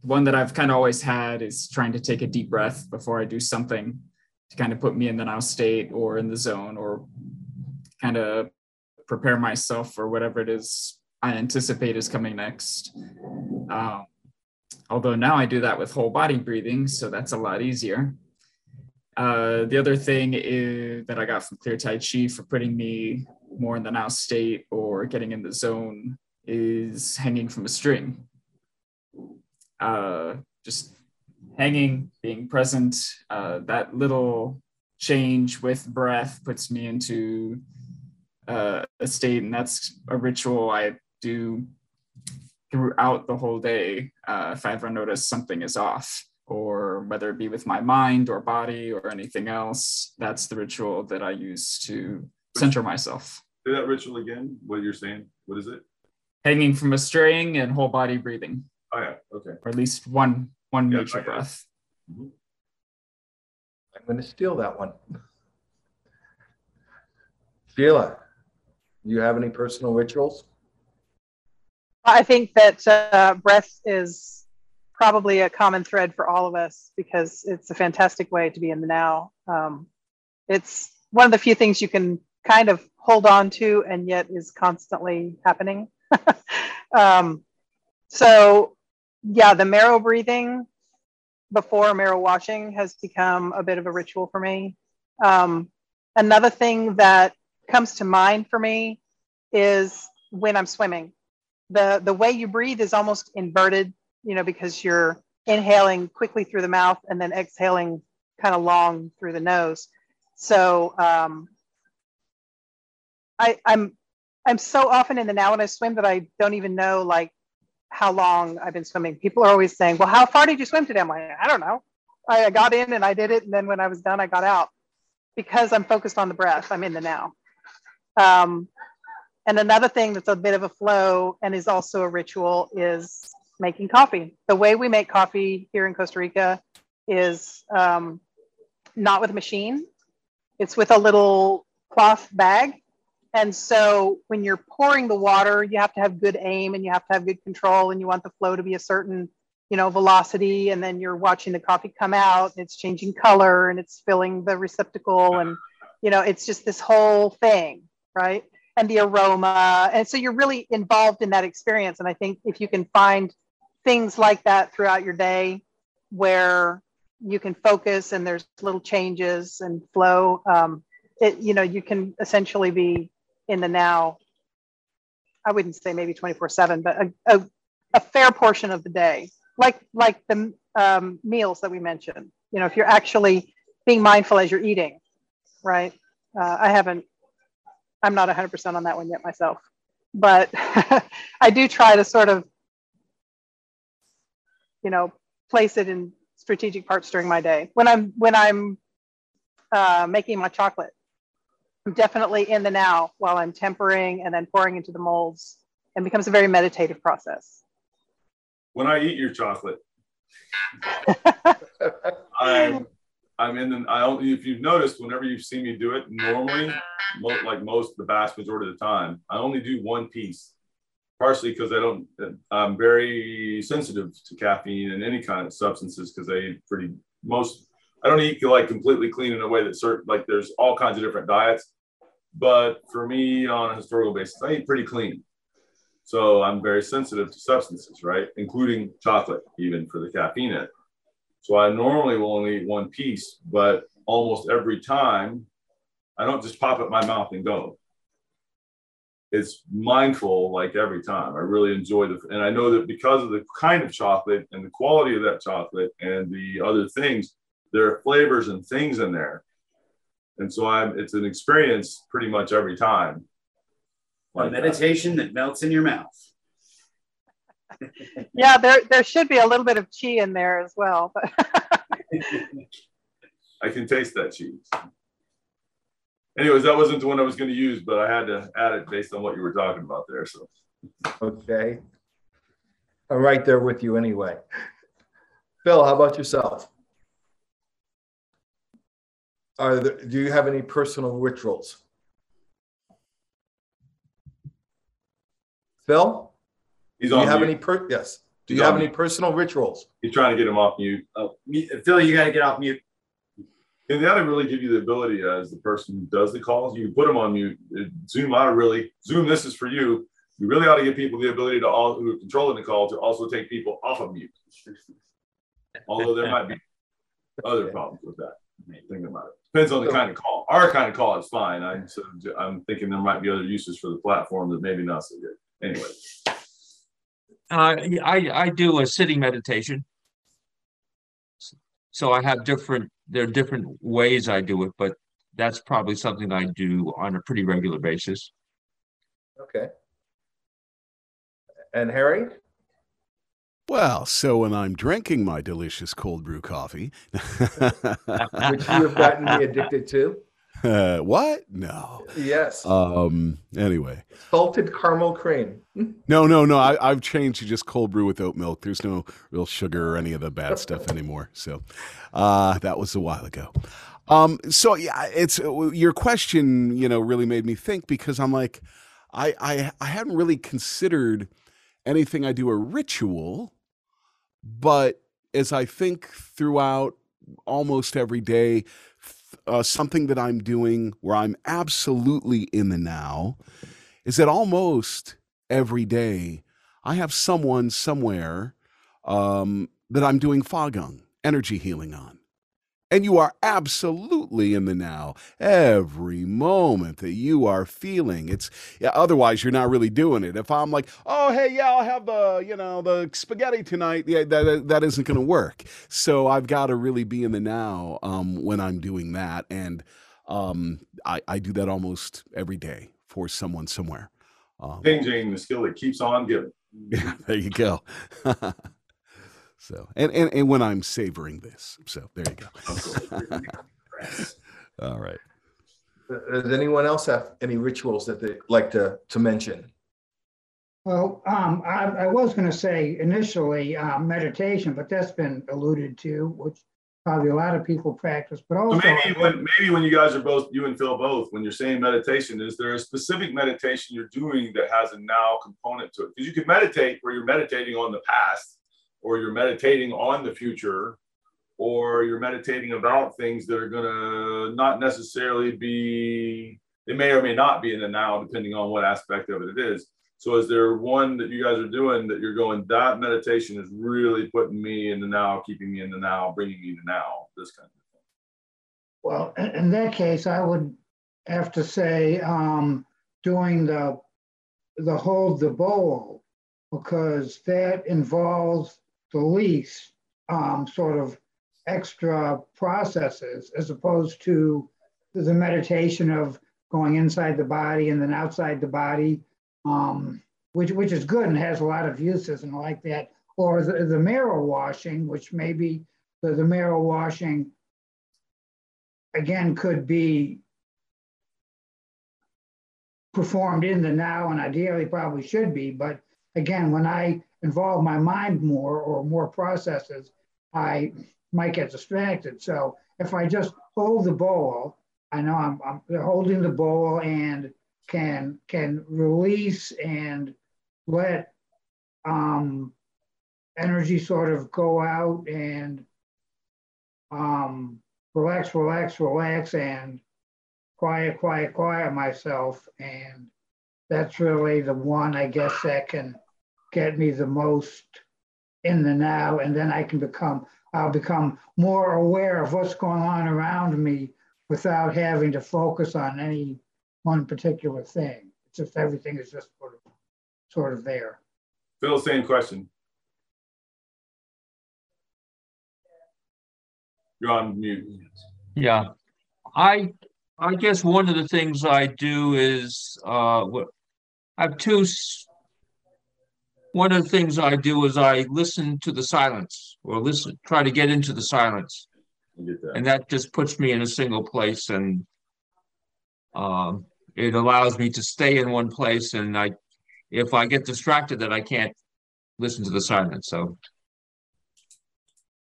one that I've kind of always had is trying to take a deep breath before I do something to kind of put me in the now state or in the zone or kind of prepare myself for whatever it is I anticipate is coming next. Um, although now I do that with whole body breathing, so that's a lot easier. Uh, the other thing is that I got from Clear Tai Chi for putting me more in the now state or getting in the zone is hanging from a string. Uh, just hanging, being present, uh, that little change with breath puts me into uh, a state, and that's a ritual I do throughout the whole day uh, if I ever notice something is off or whether it be with my mind or body or anything else, that's the ritual that I use to center myself. Do that ritual again. What you're saying? What is it? Hanging from a string and whole body breathing. Oh yeah. Okay. Or at least one one Yeah, major I got it. breath. I'm going to steal that one. Sheila, do you have any personal rituals? I think that uh, breath is probably a common thread for all of us because it's a fantastic way to be in the now. Um, it's one of the few things you can kind of hold on to and yet is constantly happening. um, so, yeah, the marrow breathing before marrow washing has become a bit of a ritual for me. Um, another thing that comes to mind for me is when I'm swimming the the way you breathe is almost inverted you know because you're inhaling quickly through the mouth and then exhaling kind of long through the nose so um, I, I'm I'm so often in the now when I swim that I don't even know like how long I've been swimming. People are always saying, "Well, how far did you swim today?" I'm like, I don't know. I, got in and I did it, and then when I was done, I got out because I'm focused on the breath. I'm in the now. Um, and another thing that's a bit of a flow and is also a ritual is making coffee. The way we make coffee here in Costa Rica is um, not with a machine, it's with a little cloth bag. And so when you're pouring the water, you have to have good aim and you have to have good control and you want the flow to be a certain, you know, velocity. And then you're watching the coffee come out, and it's changing color and it's filling the receptacle. And, you know, it's just this whole thing, right? and the aroma. And so you're really involved in that experience. And I think if you can find things like that throughout your day where you can focus and there's little changes and flow, um, it, you know, you can essentially be in the now. I wouldn't say maybe 24 seven, but a, a, a fair portion of the day, like, like the um, meals that we mentioned, you know, if you're actually being mindful as you're eating, right? Uh, I haven't I'm not 100% on that one yet myself, but I do try to sort of, you know, place it in strategic parts during my day. When I'm when I'm uh, making my chocolate, I'm definitely in the now while I'm tempering and then pouring into the molds, and becomes a very meditative process. When I eat your chocolate, I'm I'm in the I only if you've noticed whenever you've seen me do it normally like most the vast majority of the time I only do one piece partially because I don't I'm very sensitive to caffeine and any kind of substances because I eat pretty most I don't eat like completely clean in a way that certain like there's all kinds of different diets but for me on a historical basis I eat pretty clean so I'm very sensitive to substances right including chocolate even for the caffeine in it so I normally will only eat one piece, but almost every time I don't just pop it in my mouth and go. It's mindful like every time. I really enjoy the, and I know that because of the kind of chocolate and the quality of that chocolate and the other things, there are flavors and things in there. And so I'm, it's an experience pretty much every time. A Like that. meditation that melts in your mouth. Yeah, there there should be a little bit of chi in there as well. I can taste that cheese. Anyways, that wasn't the one I was going to use, but I had to add it based on what you were talking about there. So Okay. I'm right there with you anyway. Phil, how about yourself? Are there, do you have any personal rituals? Phil, he's do you have mute. any per, yes. Do He's you have on any personal rituals? He's trying to get him off mute. Oh, me- Phil, you got to get off mute. And that really give you the ability uh, as the person who does the calls, you can put them on mute. Uh, Zoom ought to really, Zoom, this is for you. You really ought to give people the ability to all who are controlling the call to also take people off of mute. Although there might be other problems with that. Thinking about it. Depends on the kind of call. Our kind of call is fine. I, so I'm thinking there might be other uses for the platform that maybe not so good. Anyway. Uh, I, I do a sitting meditation. So I have different, there are different ways I do it, but that's probably something I do on a pretty regular basis. Okay. And Harry? Well, so when I'm drinking my delicious cold brew coffee, which you have gotten me addicted to. Uh, what? No. Yes. Um. Anyway. Salted caramel cream. no, no, no. I, I've changed to just cold brew with oat milk. There's no real sugar or any of the bad stuff anymore. So, uh, that was a while ago. Um. So yeah, it's your question. You know, really made me think because I'm like, I I I hadn't really considered anything I do a ritual, but as I think throughout almost every day, uh, something that I'm doing where I'm absolutely in the now is that almost every day I have someone somewhere um, that I'm doing Fagang, energy healing on and you are absolutely in the now. Every moment that you are feeling it's yeah, otherwise you're not really doing it. If i'm like oh hey yeah i'll have the you know the spaghetti tonight yeah that, that isn't going to work. So i've got to really be in the now um, when i'm doing that and um, I, I do that almost every day for someone somewhere. Um, changing the skill that keeps on giving. There you go So, and, and, and when I'm savoring this. So there you go. All right. Uh, does anyone else have any rituals that they like to, to mention? Well, um, I, I was going to say initially uh, meditation, but that's been alluded to, which probably a lot of people practice. But also, so maybe when maybe when you guys are both you and Phil both, when you're saying meditation, is there a specific meditation you're doing that has a now component to it? Because you could meditate where you're meditating on the past, or you're meditating on the future or you're meditating about things that are going to not necessarily be they may or may not be in the now depending on what aspect of it it is. So is there one that you guys are doing that you're going that meditation is really putting me in the now keeping me in the now bringing me to now this kind of thing? Well in that case i would have to say um, doing the the hold the bowl because that involves the um, sort of extra processes as opposed to the meditation of going inside the body and then outside the body, um, which which is good and has a lot of uses and like that. Or the, the marrow washing, which maybe the, the marrow washing again could be performed in the now and ideally probably should be. But again, when I involve my mind more or more processes, I might get distracted. So if I just hold the bowl, I know I'm, I'm holding the bowl and can can release and let um, energy sort of go out and um, relax, relax, relax, and quiet, quiet, quiet myself. And that's really the one I guess that can get me the most in the now, and then I can become I'll become more aware of what's going on around me without having to focus on any one particular thing. It's just everything is just sort of sort of there. Phil, same question. You're on mute. Yeah. I I guess one of the things I do is uh, I have two one of the things I do is I listen to the silence or listen, try to get into the silence. That. And that just puts me in a single place and um, it allows me to stay in one place. And I, if I get distracted, that I can't listen to the silence. So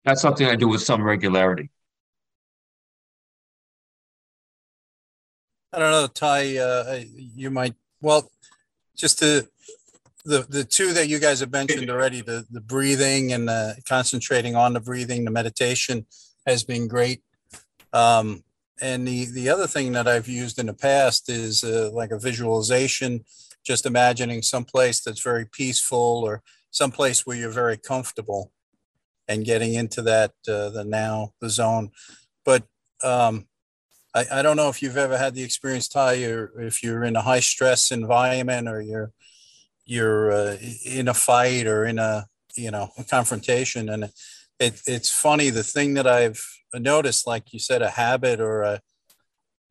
that's something I do with some regularity. I don't know, Ty, uh, you might, well, just to the the two that you guys have mentioned already, the the breathing and the concentrating on the breathing, the meditation has been great. Um, and the the other thing that I've used in the past is uh, like a visualization, just imagining some place that's very peaceful or some place where you're very comfortable, and getting into that uh, the now the zone. But um, I, I don't know if you've ever had the experience, Ty, or if you're in a high stress environment or you're you're uh, in a fight or in a you know a confrontation, and it, it's funny. The thing that I've noticed, like you said, a habit or a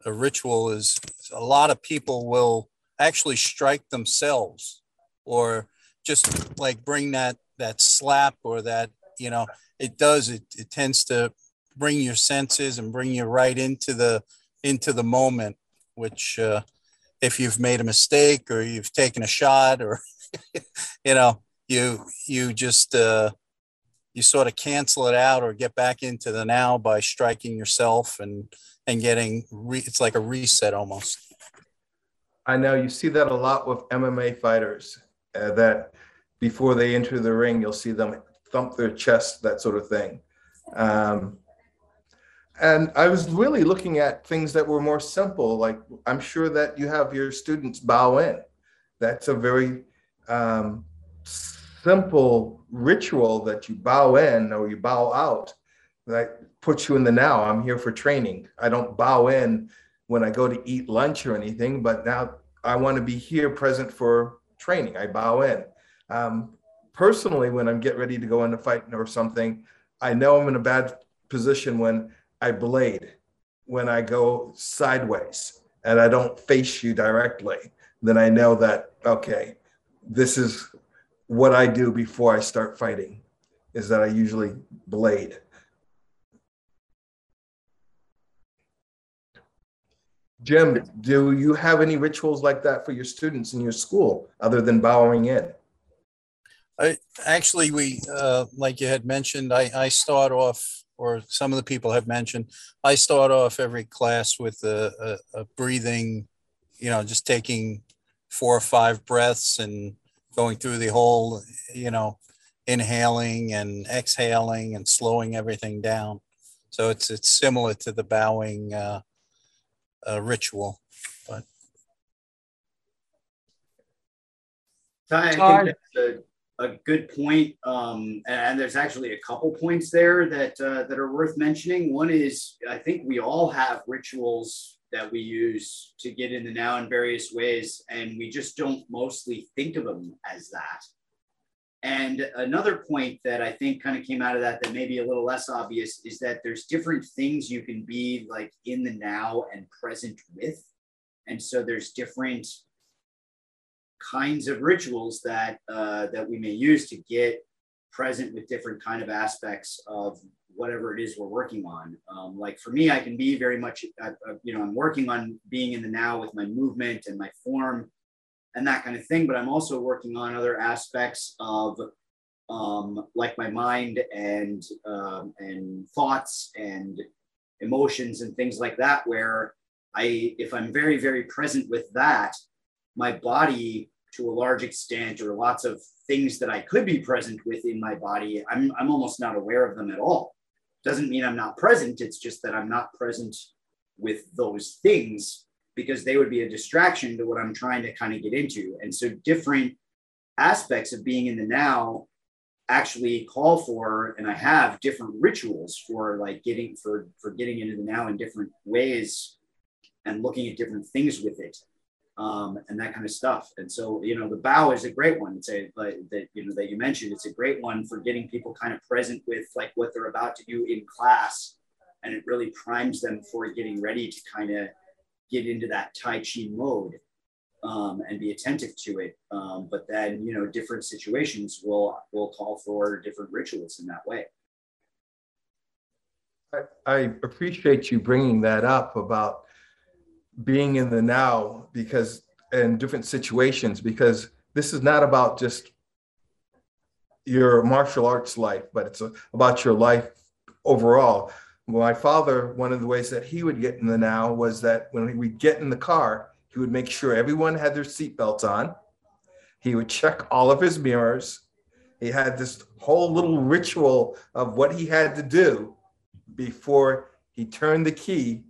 a ritual is a lot of people will actually strike themselves or just like bring that that slap or that you know it does it, it tends to bring your senses and bring you right into the into the moment which uh, if you've made a mistake or you've taken a shot or you know you you just uh, you sort of cancel it out or get back into the now by striking yourself and and getting re- it's like a reset almost I know you see that a lot with MMA fighters uh, that before they enter the ring, you'll see them thump their chest, that sort of thing. Um, and I was really looking at things that were more simple. Like I'm sure that you have your students bow in. That's a very um, simple ritual that you bow in or you bow out that puts you in the now. I'm here for training. I don't bow in when I go to eat lunch or anything, but now I want to be here present for training. I bow in. Um, personally, when I'm getting ready to go into fighting or something, I know I'm in a bad position when I blade, when I go sideways and I don't face you directly. Then I know that, okay, this is what I do before I start fighting, is that I usually blade. Jim, do you have any rituals like that for your students in your school other than bowing in? I actually we uh, like you had mentioned. I I start off, or some of the people have mentioned. I start off every class with a, a, a breathing, you know, just taking four or five breaths and going through the whole, you know, inhaling and exhaling and slowing everything down. So it's it's similar to the bowing uh, uh, ritual, but. Ty, I think that's a, a good point. Um, and there's actually a couple points there that uh, that are worth mentioning. One is I think we all have rituals that we use to get in the now in various ways, and we just don't mostly think of them as that. And another point that I think kind of came out of that that may be a little less obvious is that there's different things you can be like in the now and present with. And so there's different kinds of rituals that uh, that we may use to get present with different kind of aspects of whatever it is we're working on. Um, like for me, I can be very much, uh, uh, you know, I'm working on being in the now with my movement and my form and that kind of thing. But I'm also working on other aspects of um, like my mind and um, and thoughts and emotions and things like that. Where I, if I'm very very present with that, my body to a large extent, or lots of things that I could be present with in my body, I'm I'm almost not aware of them at all. Doesn't mean I'm not present. It's just that I'm not present with those things because they would be a distraction to what I'm trying to kind of get into. And so different aspects of being in the now actually call for and I have different rituals for like getting for for getting into the now in different ways and looking at different things with it um, and that kind of stuff. And so, you know, the bow is a great one. It's a like that you know that you mentioned. It's a great one for getting people kind of present with like what they're about to do in class, and it really primes them for getting ready to kind of get into that Tai Chi mode um, and be attentive to it. Um, but then, you know, different situations will will call for different rituals in that way. I, I appreciate you bringing that up about being in the now because in different situations because this is not about just your martial arts life but it's about your life overall my father, one of the ways that he would get in the now was that when we get in the car, he would make sure everyone had their seatbelts on. He would check all of his mirrors. He had this whole little ritual of what he had to do before he turned the key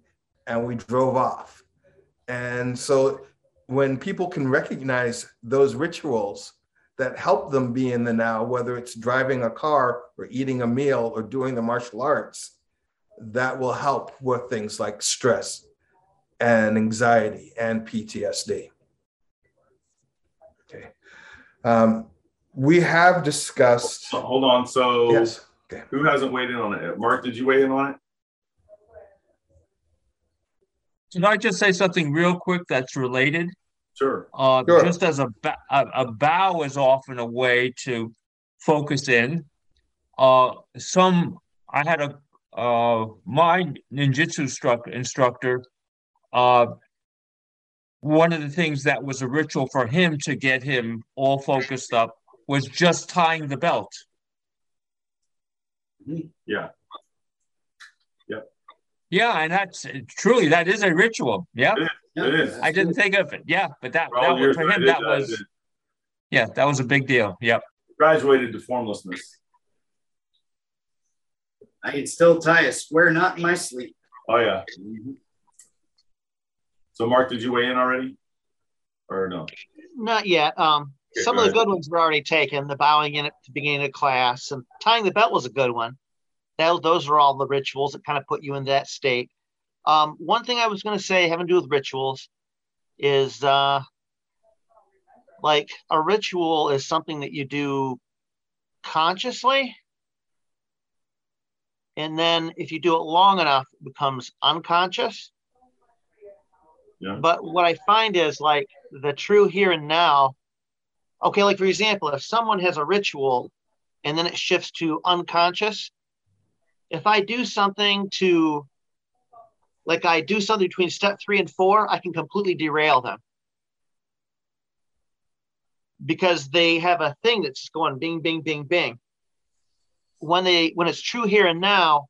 and we drove off. And so when people can recognize those rituals that help them be in the now, whether it's driving a car or eating a meal or doing the martial arts, that will help with things like stress and anxiety and PTSD. Okay. Um, we have discussed. Hold on. So, yes. Okay. who hasn't weighed in on it? Mark, did you weigh in on it? Can I just say something real quick that's related? Sure. Uh, Sure. Just as a, a, a bow is often a way to focus in. Uh, some, I had a, uh, my ninjutsu instructor, instructor, uh, one of the things that was a ritual for him to get him all focused up was just tying the belt. Yeah. Yeah, and that's truly that is a ritual. Yeah, It is. I didn't think of it. Yeah, but that, For that was, for him that that, was did. yeah that was a big deal. Yep. graduated to formlessness. I can still tie a square knot in my sleep. Oh yeah. So Mark, did you weigh in already? Or no? Not yet. Um, Okay, some go of the ahead. good ones were already taken. The bowing in at the beginning of class and tying the belt was a good one. That, those are all the rituals that kind of put you in that state. Um, one thing I was going to say having to do with rituals is uh, like a ritual is something that you do consciously. And then if you do it long enough, it becomes unconscious. Yeah. But what I find is like the true here and now. Okay, like for example, if someone has a ritual and then it shifts to unconscious, if I do something to, like I do something between step three and four, I can completely derail them because they have a thing that's going bing, bing, bing, bing. When they when it's true here and now,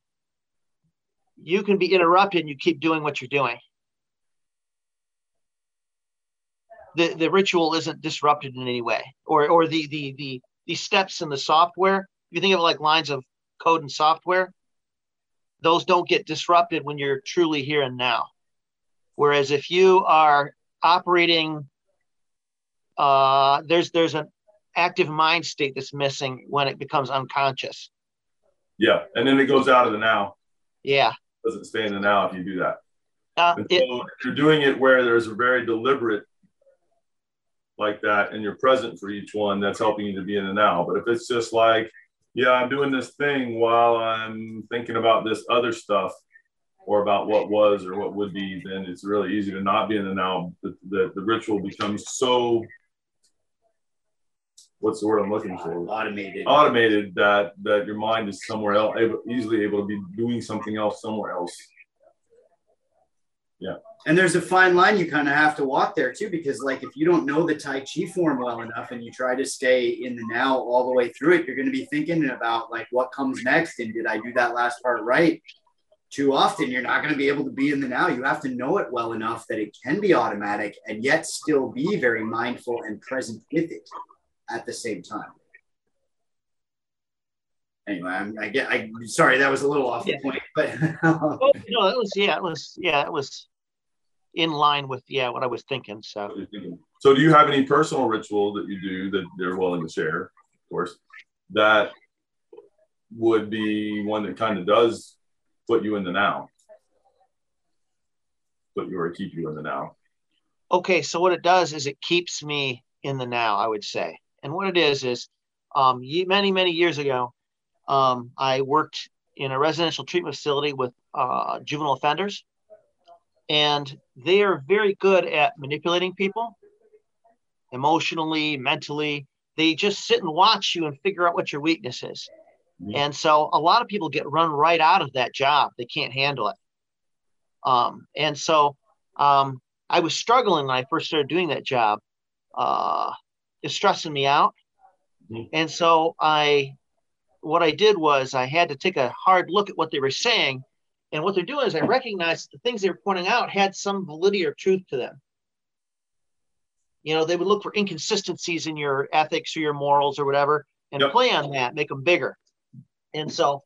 you can be interrupted and you keep doing what you're doing. The the ritual isn't disrupted in any way, or or the the the the steps in the software. You think of it like lines of code and software, those don't get disrupted when you're truly here and now. Whereas if you are operating, uh, there's there's an active mind state that's missing when it becomes unconscious. Yeah. And then it goes out of the now. Yeah. Doesn't stay in the now if you do that. Uh, And it, if you're doing it where there's a very deliberate like that and you're present for each one, that's helping you to be in the now. But if it's just like, yeah, I'm doing this thing while I'm thinking about this other stuff or about what was or what would be, then it's really easy to not be in the now. The, the, the ritual becomes so, what's the word I'm looking for? Automated. Automated that, that your mind is somewhere else, able, easily able to be doing something else somewhere else. Yeah. And there's a fine line you kind of have to walk there too, because like if you don't know the Tai Chi form well enough and you try to stay in the now all the way through it, you're going to be thinking about like what comes next and did I do that last part right? Too often, you're not going to be able to be in the now. You have to know it well enough that it can be automatic and yet still be very mindful and present with it at the same time. Anyway, I'm, I get. I sorry that was a little off the point, but oh, no, it was yeah, it was yeah, it was in line with yeah what I was thinking. So So, do you have any personal ritual that you do that you're willing to share, of course, that would be one that kind of does put you in the now, put you or keep you in the now? Okay, so what it does is it keeps me in the now, I would say. And what it is is, um, many many years ago, um, I worked in a residential treatment facility with uh, juvenile offenders, and they are very good at manipulating people, emotionally, mentally. They just sit and watch you and figure out what your weakness is. And so a lot of people get run right out of that job. They can't handle it. Um, and so um, I was struggling when I first started doing that job. Uh, it's stressing me out. And so I, what I did was I had to take a hard look at what they were saying. And what they're doing is I recognized the things they were pointing out had some validity or truth to them. You know, they would look for inconsistencies in your ethics or your morals or whatever and Yep. play on that, make them bigger. And so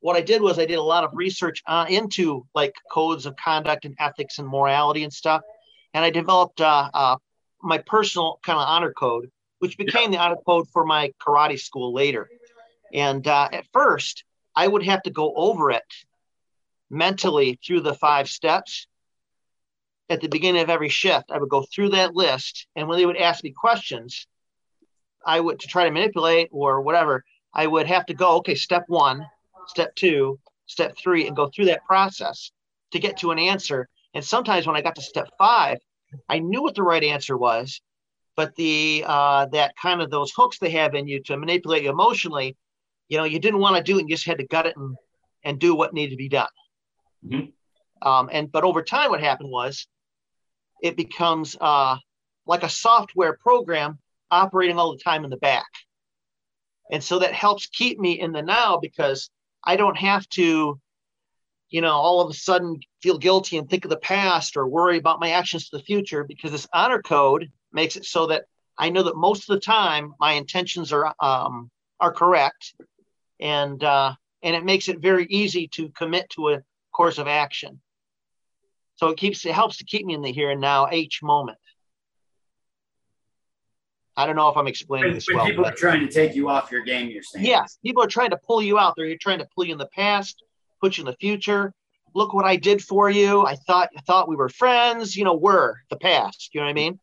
what I did was I did a lot of research uh, into like codes of conduct and ethics and morality and stuff. And I developed uh, uh, my personal kind of honor code, which became the honor code for my karate school later. And uh, at first, I would have to go over it mentally through the five steps. At the beginning of every shift, I would go through that list. And when they would ask me questions, I would to try to manipulate or whatever, I would have to go, okay, step one, step two, step three, and go through that process to get to an answer. And sometimes when I got to step five, I knew what the right answer was, but the uh, that kind of those hooks they have in you to manipulate you emotionally, you know, you didn't want to do it, and you just had to gut it and and do what needed to be done. Mm-hmm. Um, and but over time, what happened was, it becomes uh, like a software program operating all the time in the back, and so that helps keep me in the now because I don't have to, you know, all of a sudden feel guilty and think of the past or worry about my actions to the future because this honor code makes it so that I know that most of the time my intentions are um, are correct, and uh, and it makes it very easy to commit to a course of action. So it keeps it helps to keep me in the here and now each moment. I don't know if I'm explaining When, this when well. people but- are trying to take you off your game, you're saying. Yes, people are trying to pull you out there. You're trying to pull you in the past, put you in the future. Look what I did for you. I thought I thought we were friends. You know, we're the past. You know what I mean?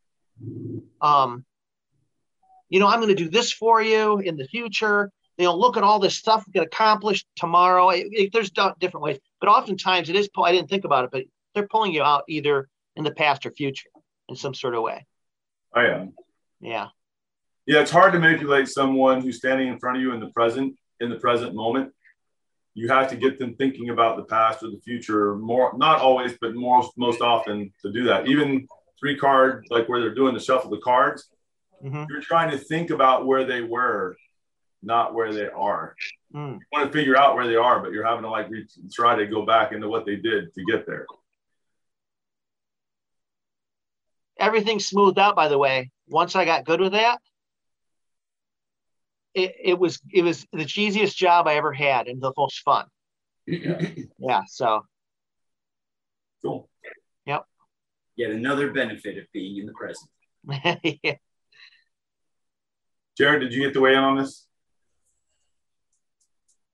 Um, you know, I'm going to do this for you in the future. You know, look at all this stuff we can accomplish tomorrow. It- it- there's di- different ways, but oftentimes it is. pull- I didn't think about it, but they're pulling you out either in the past or future in some sort of way. I am. Yeah. Yeah, it's hard to manipulate someone who's standing in front of you in the present, in the present moment. You have to get them thinking about the past or the future more, not always, but most most often to do that. Even three card, like where they're doing the shuffle the cards, Mhm. you're trying to think about where they were, not where they are. Mm. You want to figure out where they are, but you're having to like re- try to go back into what they did to get there. everything smoothed out by the way once i got good with that it, it was it was the cheesiest job i ever had and the most fun yeah so Cool. yep Yet another benefit of being in the present. yeah. Jared, did you get to weigh in on this?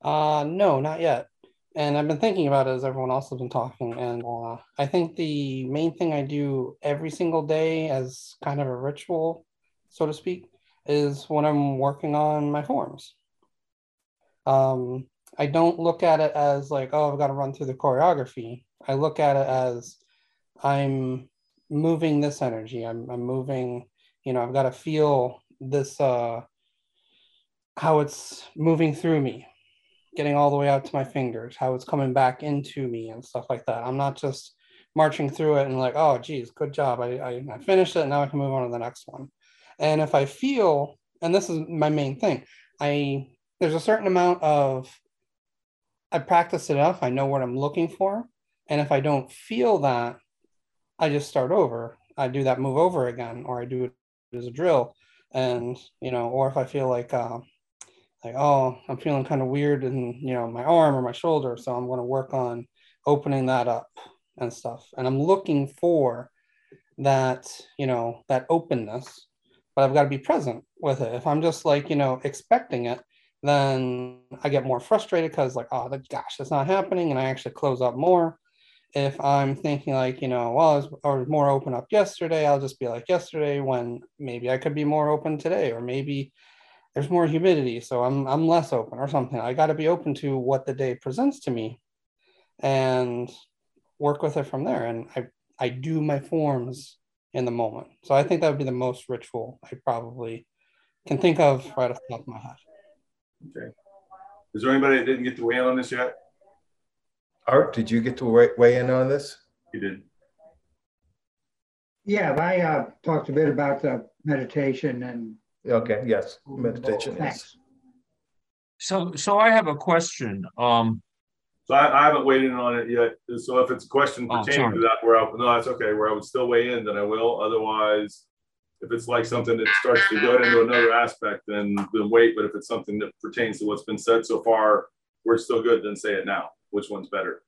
Uh, no, not yet. And I've been thinking about it as everyone else has been talking. And uh, I think the main thing I do every single day as kind of a ritual, so to speak, is when I'm working on my forms. Um, I don't look at it as like, oh, I've got to run through the choreography. I look at it as I'm moving this energy. I'm, I'm moving, you know, I've got to feel this, uh, how it's moving through me getting all the way out to my fingers, how it's coming back into me and stuff like that. I'm not just marching through it and like, oh, geez, good job. I, I, I finished it. Now I can move on to the next one. And if I feel, and this is my main thing, I there's a certain amount of I practice enough. I know what I'm looking for. And if I don't feel that, I just start over. I do that move over again, or I do it as a drill. And, you know, or if I feel like, uh, like oh i'm feeling kind of weird in you know my arm or my shoulder so i'm going to work on opening that up and stuff. And i'm looking for that you know that openness but i've got to be present with it. If i'm just like you know expecting it then i get more frustrated because like oh the, gosh that's not happening and i actually close up more. If i'm thinking like you know well I was, I was more open up yesterday i'll just be like yesterday when maybe i could be more open today or maybe there's more humidity, so I'm I'm less open or something. I got to be open to what the day presents to me, and work with it from there. And I I do my forms in the moment. So I think that would be the most ritual I probably can think of right off the top of my head. Okay. Is there anybody that didn't get to weigh in on this yet? Art, did you get to weigh, weigh in on this? You did. Yeah, I uh, talked a bit about the meditation and. Okay, yes, meditation is. Thanks. So, so I have a question. Um, So I, I haven't weighed in on it yet. So if it's a question Oh, pertaining to that, where I, no, that's okay. Where I would still weigh in, then I will. Otherwise, if it's like something that starts to go into another aspect, then then wait. But if it's something that pertains to what's been said so far, we're still good. Then say it now. Which one's better?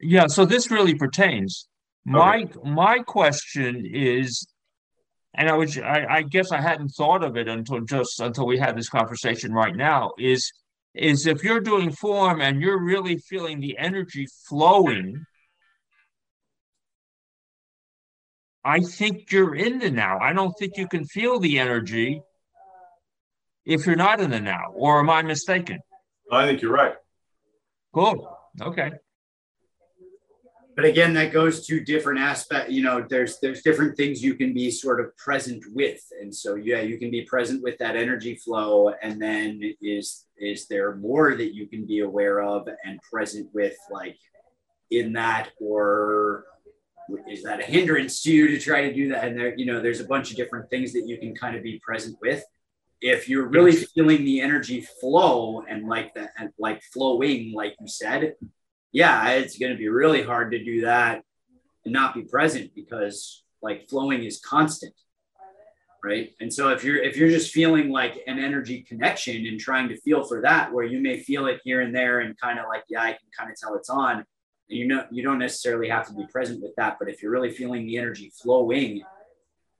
yeah, so this really pertains. My my question is, and I would I, I guess I hadn't thought of it until just until we had this conversation right now, is is if you're doing form and you're really feeling the energy flowing, I think you're in the now. I don't think you can feel the energy if you're not in the now. Or am I mistaken? I think you're right. Cool. Okay. But again, that goes to different aspect. You know, there's there's different things you can be sort of present with, and so yeah, you can be present with that energy flow, and then is is there more that you can be aware of and present with, like in that, or is that a hindrance to you to try to do that? And there, you know, there's a bunch of different things that you can kind of be present with. If you're really feeling the energy flow and like that, and like flowing, like you said, yeah, it's going to be really hard to do that and not be present because like flowing is constant right? And so if you're if you're just feeling like an energy connection and trying to feel for that where you may feel it here and there and kind of like yeah i can kind of tell it's on and you know you don't necessarily have to be present with that but if you're really feeling the energy flowing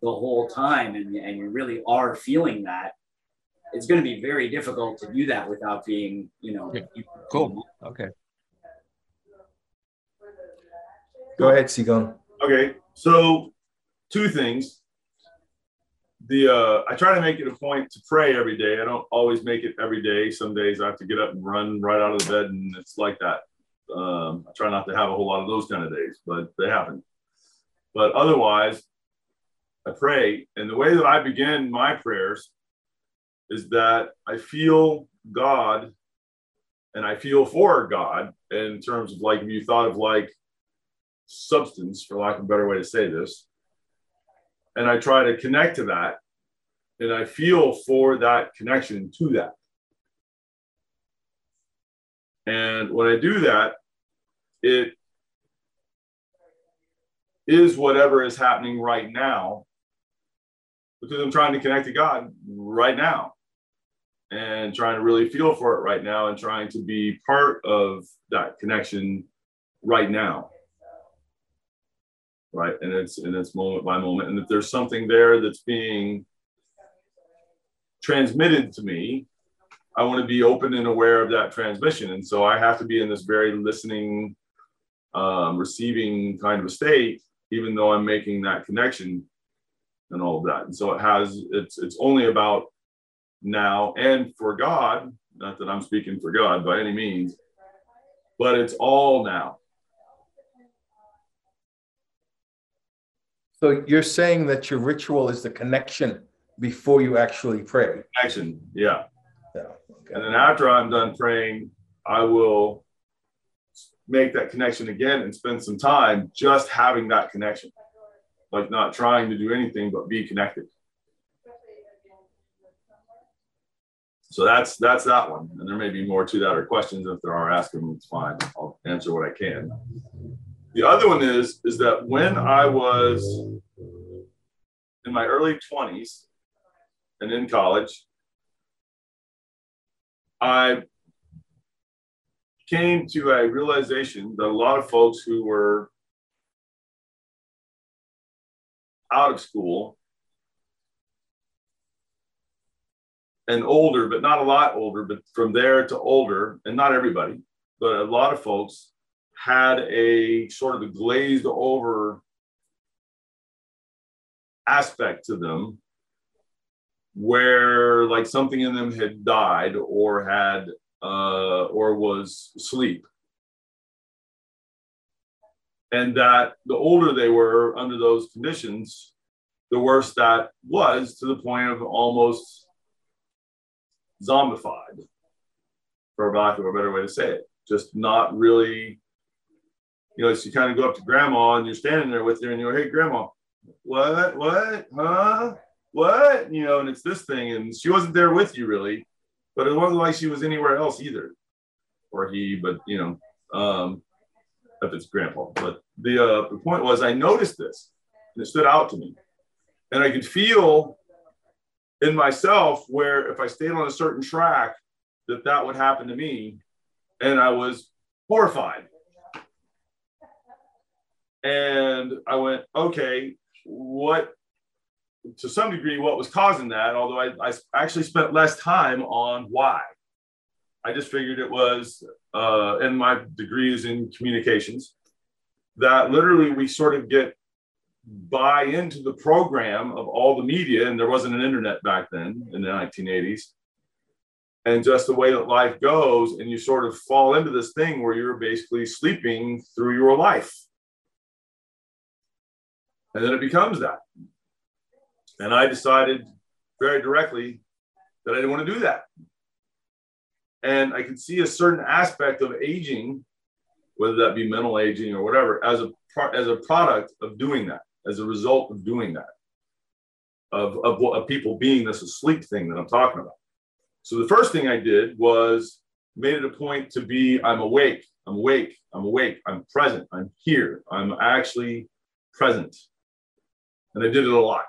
the whole time and, and you really are feeling that it's going to be very difficult to do that without being you know cool. okay Go ahead, Sigung. Okay, so two things. The uh, I try to make it a point to pray every day. I don't always make it every day. Some days I have to get up and run right out of the bed, and it's like that. Um, I try not to have a whole lot of those kind of days, but they happen. But otherwise, I pray, and the way that I begin my prayers is that I feel God, and I feel for God in terms of like if you thought of like substance, for lack of a better way to say this. And I try to connect to that. And I feel for that connection to that. And when I do that, it is whatever is happening right now because I'm trying to connect to God right now and trying to really feel for it right now and trying to be part of that connection right now right? And it's and it's moment by moment. And if there's something there that's being transmitted to me, I want to be open and aware of that transmission. And so I have to be in this very listening, um, receiving kind of a state, even though I'm making that connection and all of that. And so it has it's it's only about now and for God, not that I'm speaking for God by any means, but it's all now So you're saying that your ritual is the connection before you actually pray. Connection, yeah. Yeah. Okay. And then after I'm done praying, I will make that connection again and spend some time just having that connection, like not trying to do anything but be connected. So that's that's that one, and there may be more to that or questions. If there are, ask them. It's fine. I'll answer what I can. The other one is is that when I was in my early 20s and in college, I came to a realization that a lot of folks who were out of school and older, but not a lot older, but from there to older, and not everybody, but a lot of folks had a sort of a glazed over aspect to them where like something in them had died or had uh, or was asleep. And that the older they were under those conditions the worse that was to the point of almost zombified for lack of a better way to say it. Just not really you know, so you kind of go up to grandma and you're standing there with her and you're, hey, grandma, what, what, huh, what, you know, and it's this thing. And she wasn't there with you really, but it wasn't like she was anywhere else either, or he, but you know, um, if it's grandpa. But the, uh, the point was, I noticed this and it stood out to me. And I could feel in myself where if I stayed on a certain track, that that would happen to me. And I was horrified and I went, okay, what, to some degree, what was causing that? Although I, I actually spent less time on why. I just figured it was, uh, and my degree is in communications, that literally we sort of get buy into the program of all the media, and there wasn't an internet back then in the 1980s, and just the way that life goes, and you sort of fall into this thing where you're basically sleeping through your life. And then it becomes that. And I decided very directly that I didn't want to do that. And I could see a certain aspect of aging, whether that be mental aging or whatever, as a as a product of doing that, as a result of doing that, of, of, of people being this asleep thing that I'm talking about. So the first thing I did was made it a point to be I'm awake, I'm awake, I'm awake, I'm present, I'm here, I'm actually present. And I did it a lot.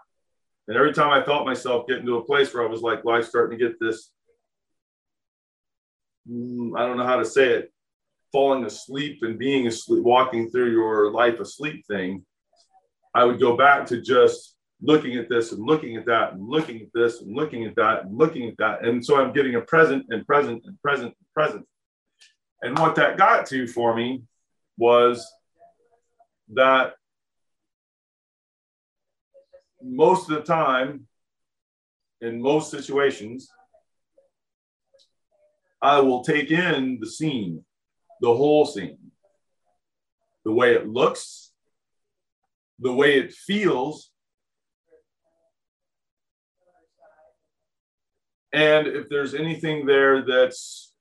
And every time I felt myself getting to a place where I was like, life's starting to get this, mm, I don't know how to say it, falling asleep and being asleep, walking through your life asleep thing, I would go back to just looking at this and looking at that and looking at this and looking at that and looking at that. And so I'm getting a present and present and present and present. And what that got to for me was that most of the time, in most situations, I will take in the scene, the whole scene, the way it looks, the way it feels, and if there's anything there that's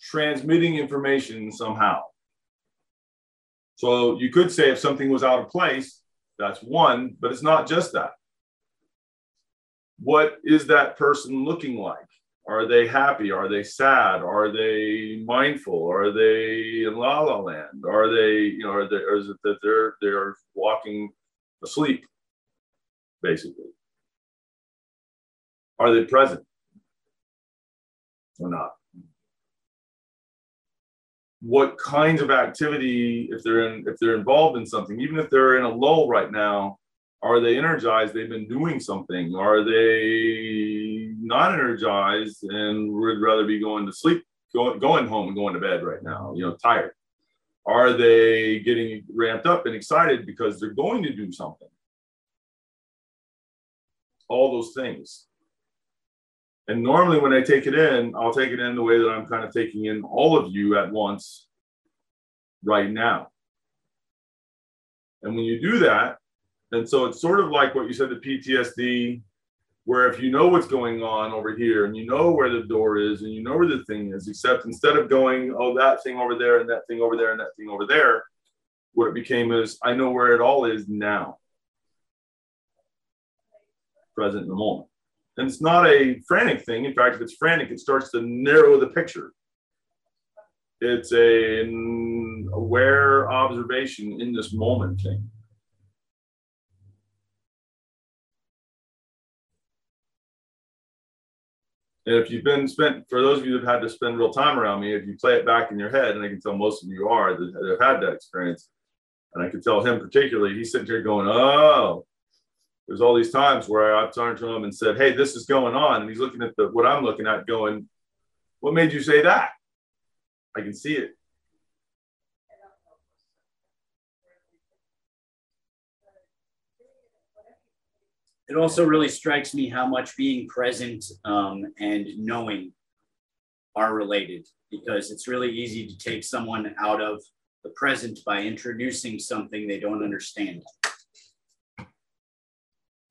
transmitting information somehow. So you could say if something was out of place, that's one, but it's not just that. What is that person looking like? Are they happy? Are they sad? Are they mindful? Are they in la la land? Are they, you know, are they, or is it that they're they're walking asleep, basically? Are they present or not? What kinds of activity if they're in if they're involved in something even if they're in a lull right now are they energized? They've been doing something. Are they not energized and would rather be going to sleep going, going home and going to bed right now you know tired? Are they getting ramped up and excited because they're going to do something? All those things and normally when I take it in, I'll take it in the way that I'm kind of taking in all of you at once right now. And when you do that, and so it's sort of like what you said the PTSD, where if you know what's going on over here and you know where the door is and you know where the thing is, except instead of going, oh, that thing over there and that thing over there and that thing over there, what it became is I know where it all is now, present in the moment. And it's not a frantic thing. In fact, if it's frantic, it starts to narrow the picture. It's a, an aware observation in this moment thing. And if you've been spent, for those of you who've had to spend real time around me, if you play it back in your head, and I can tell most of you are that have had that experience, and I can tell him particularly, he's sitting here going, "Oh, there's all these times where I've turned to him and said, Hey, this is going on. And he's looking at the what I'm looking at, going, What made you say that? I can see it. It also really strikes me how much being present um, and knowing are related because it's really easy to take someone out of the present by introducing something they don't understand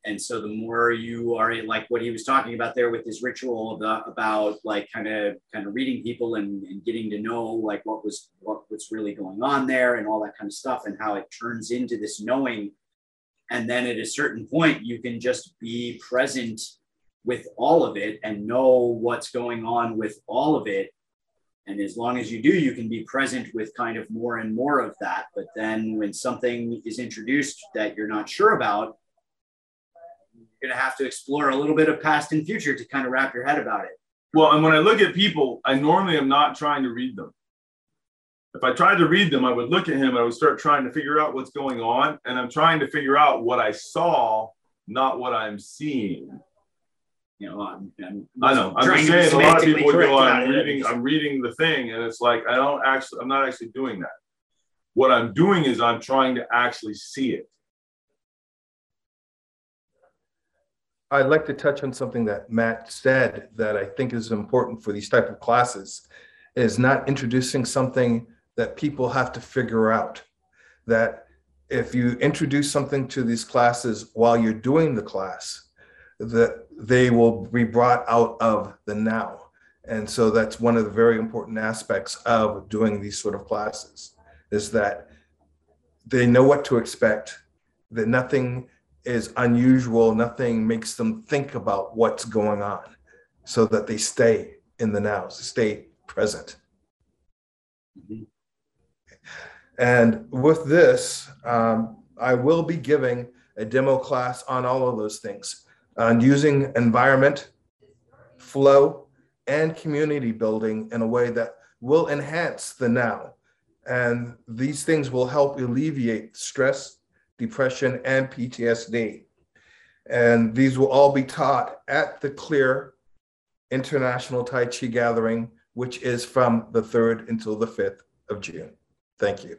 and so the more you are like what he was talking about there with his ritual about, about like kind of kind of reading people and, and getting to know like what was what, what's really going on there and all that kind of stuff and how it turns into this knowing. And then at a certain point you can just be present with all of it and know what's going on with all of it. And as long as you do you can be present with kind of more and more of that. But then when something is introduced that you're not sure about going to have to explore a little bit of past and future to kind of wrap your head about it. Well, and when I look at people, I normally am not trying to read them. If I tried to read them, I would look at him and I would start trying to figure out what's going on. And I'm trying to figure out what I saw, not what I'm seeing. You know, I'm, I'm I know. I'm just saying a lot of people would go, I'm reading, I'm reading the thing, and it's like I don't actually, I'm not actually doing that. What I'm doing is I'm trying to actually see it. I'd like to touch on something that Matt said that I think is important for these type of classes is not introducing something that people have to figure out. That if you introduce something to these classes while you're doing the class, that they will be brought out of the now. And so that's one of the very important aspects of doing these sort of classes is that they know what to expect, that nothing is unusual, nothing makes them think about what's going on so that they stay in the now, stay present. And with this, um, I will be giving a demo class on all of those things, on using environment, flow, and community building in a way that will enhance the now. And these things will help alleviate stress, depression, and PTSD. And these will all be taught at the Clear International Tai Chi Gathering, which is from the 3rd until the 5th of June. Thank you.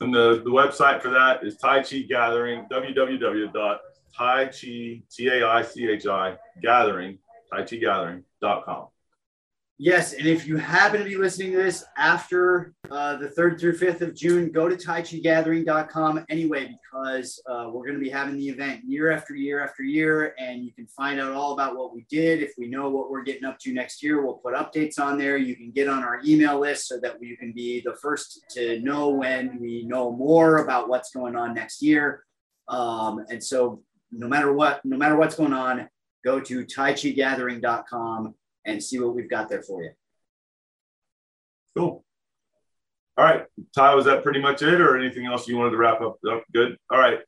And the, the website for that is Tai Chi Gathering, www.taichi, T-A-I-C-H-I, gathering, Tai Chi Gathering.com. Yes, and if you happen to be listening to this after uh, the 3rd through 5th of June, go to taichigathering.com anyway, because uh, we're going to be having the event year after year after year, and you can find out all about what we did. If we know what we're getting up to next year, we'll put updates on there. You can get on our email list so that you can be the first to know when we know more about what's going on next year. Um, and so no matter what, no matter what's going on, go to taichigathering.com and see what we've got there for you. Cool. All right. Ty, was that pretty much it or anything else you wanted to wrap up? Good. All right.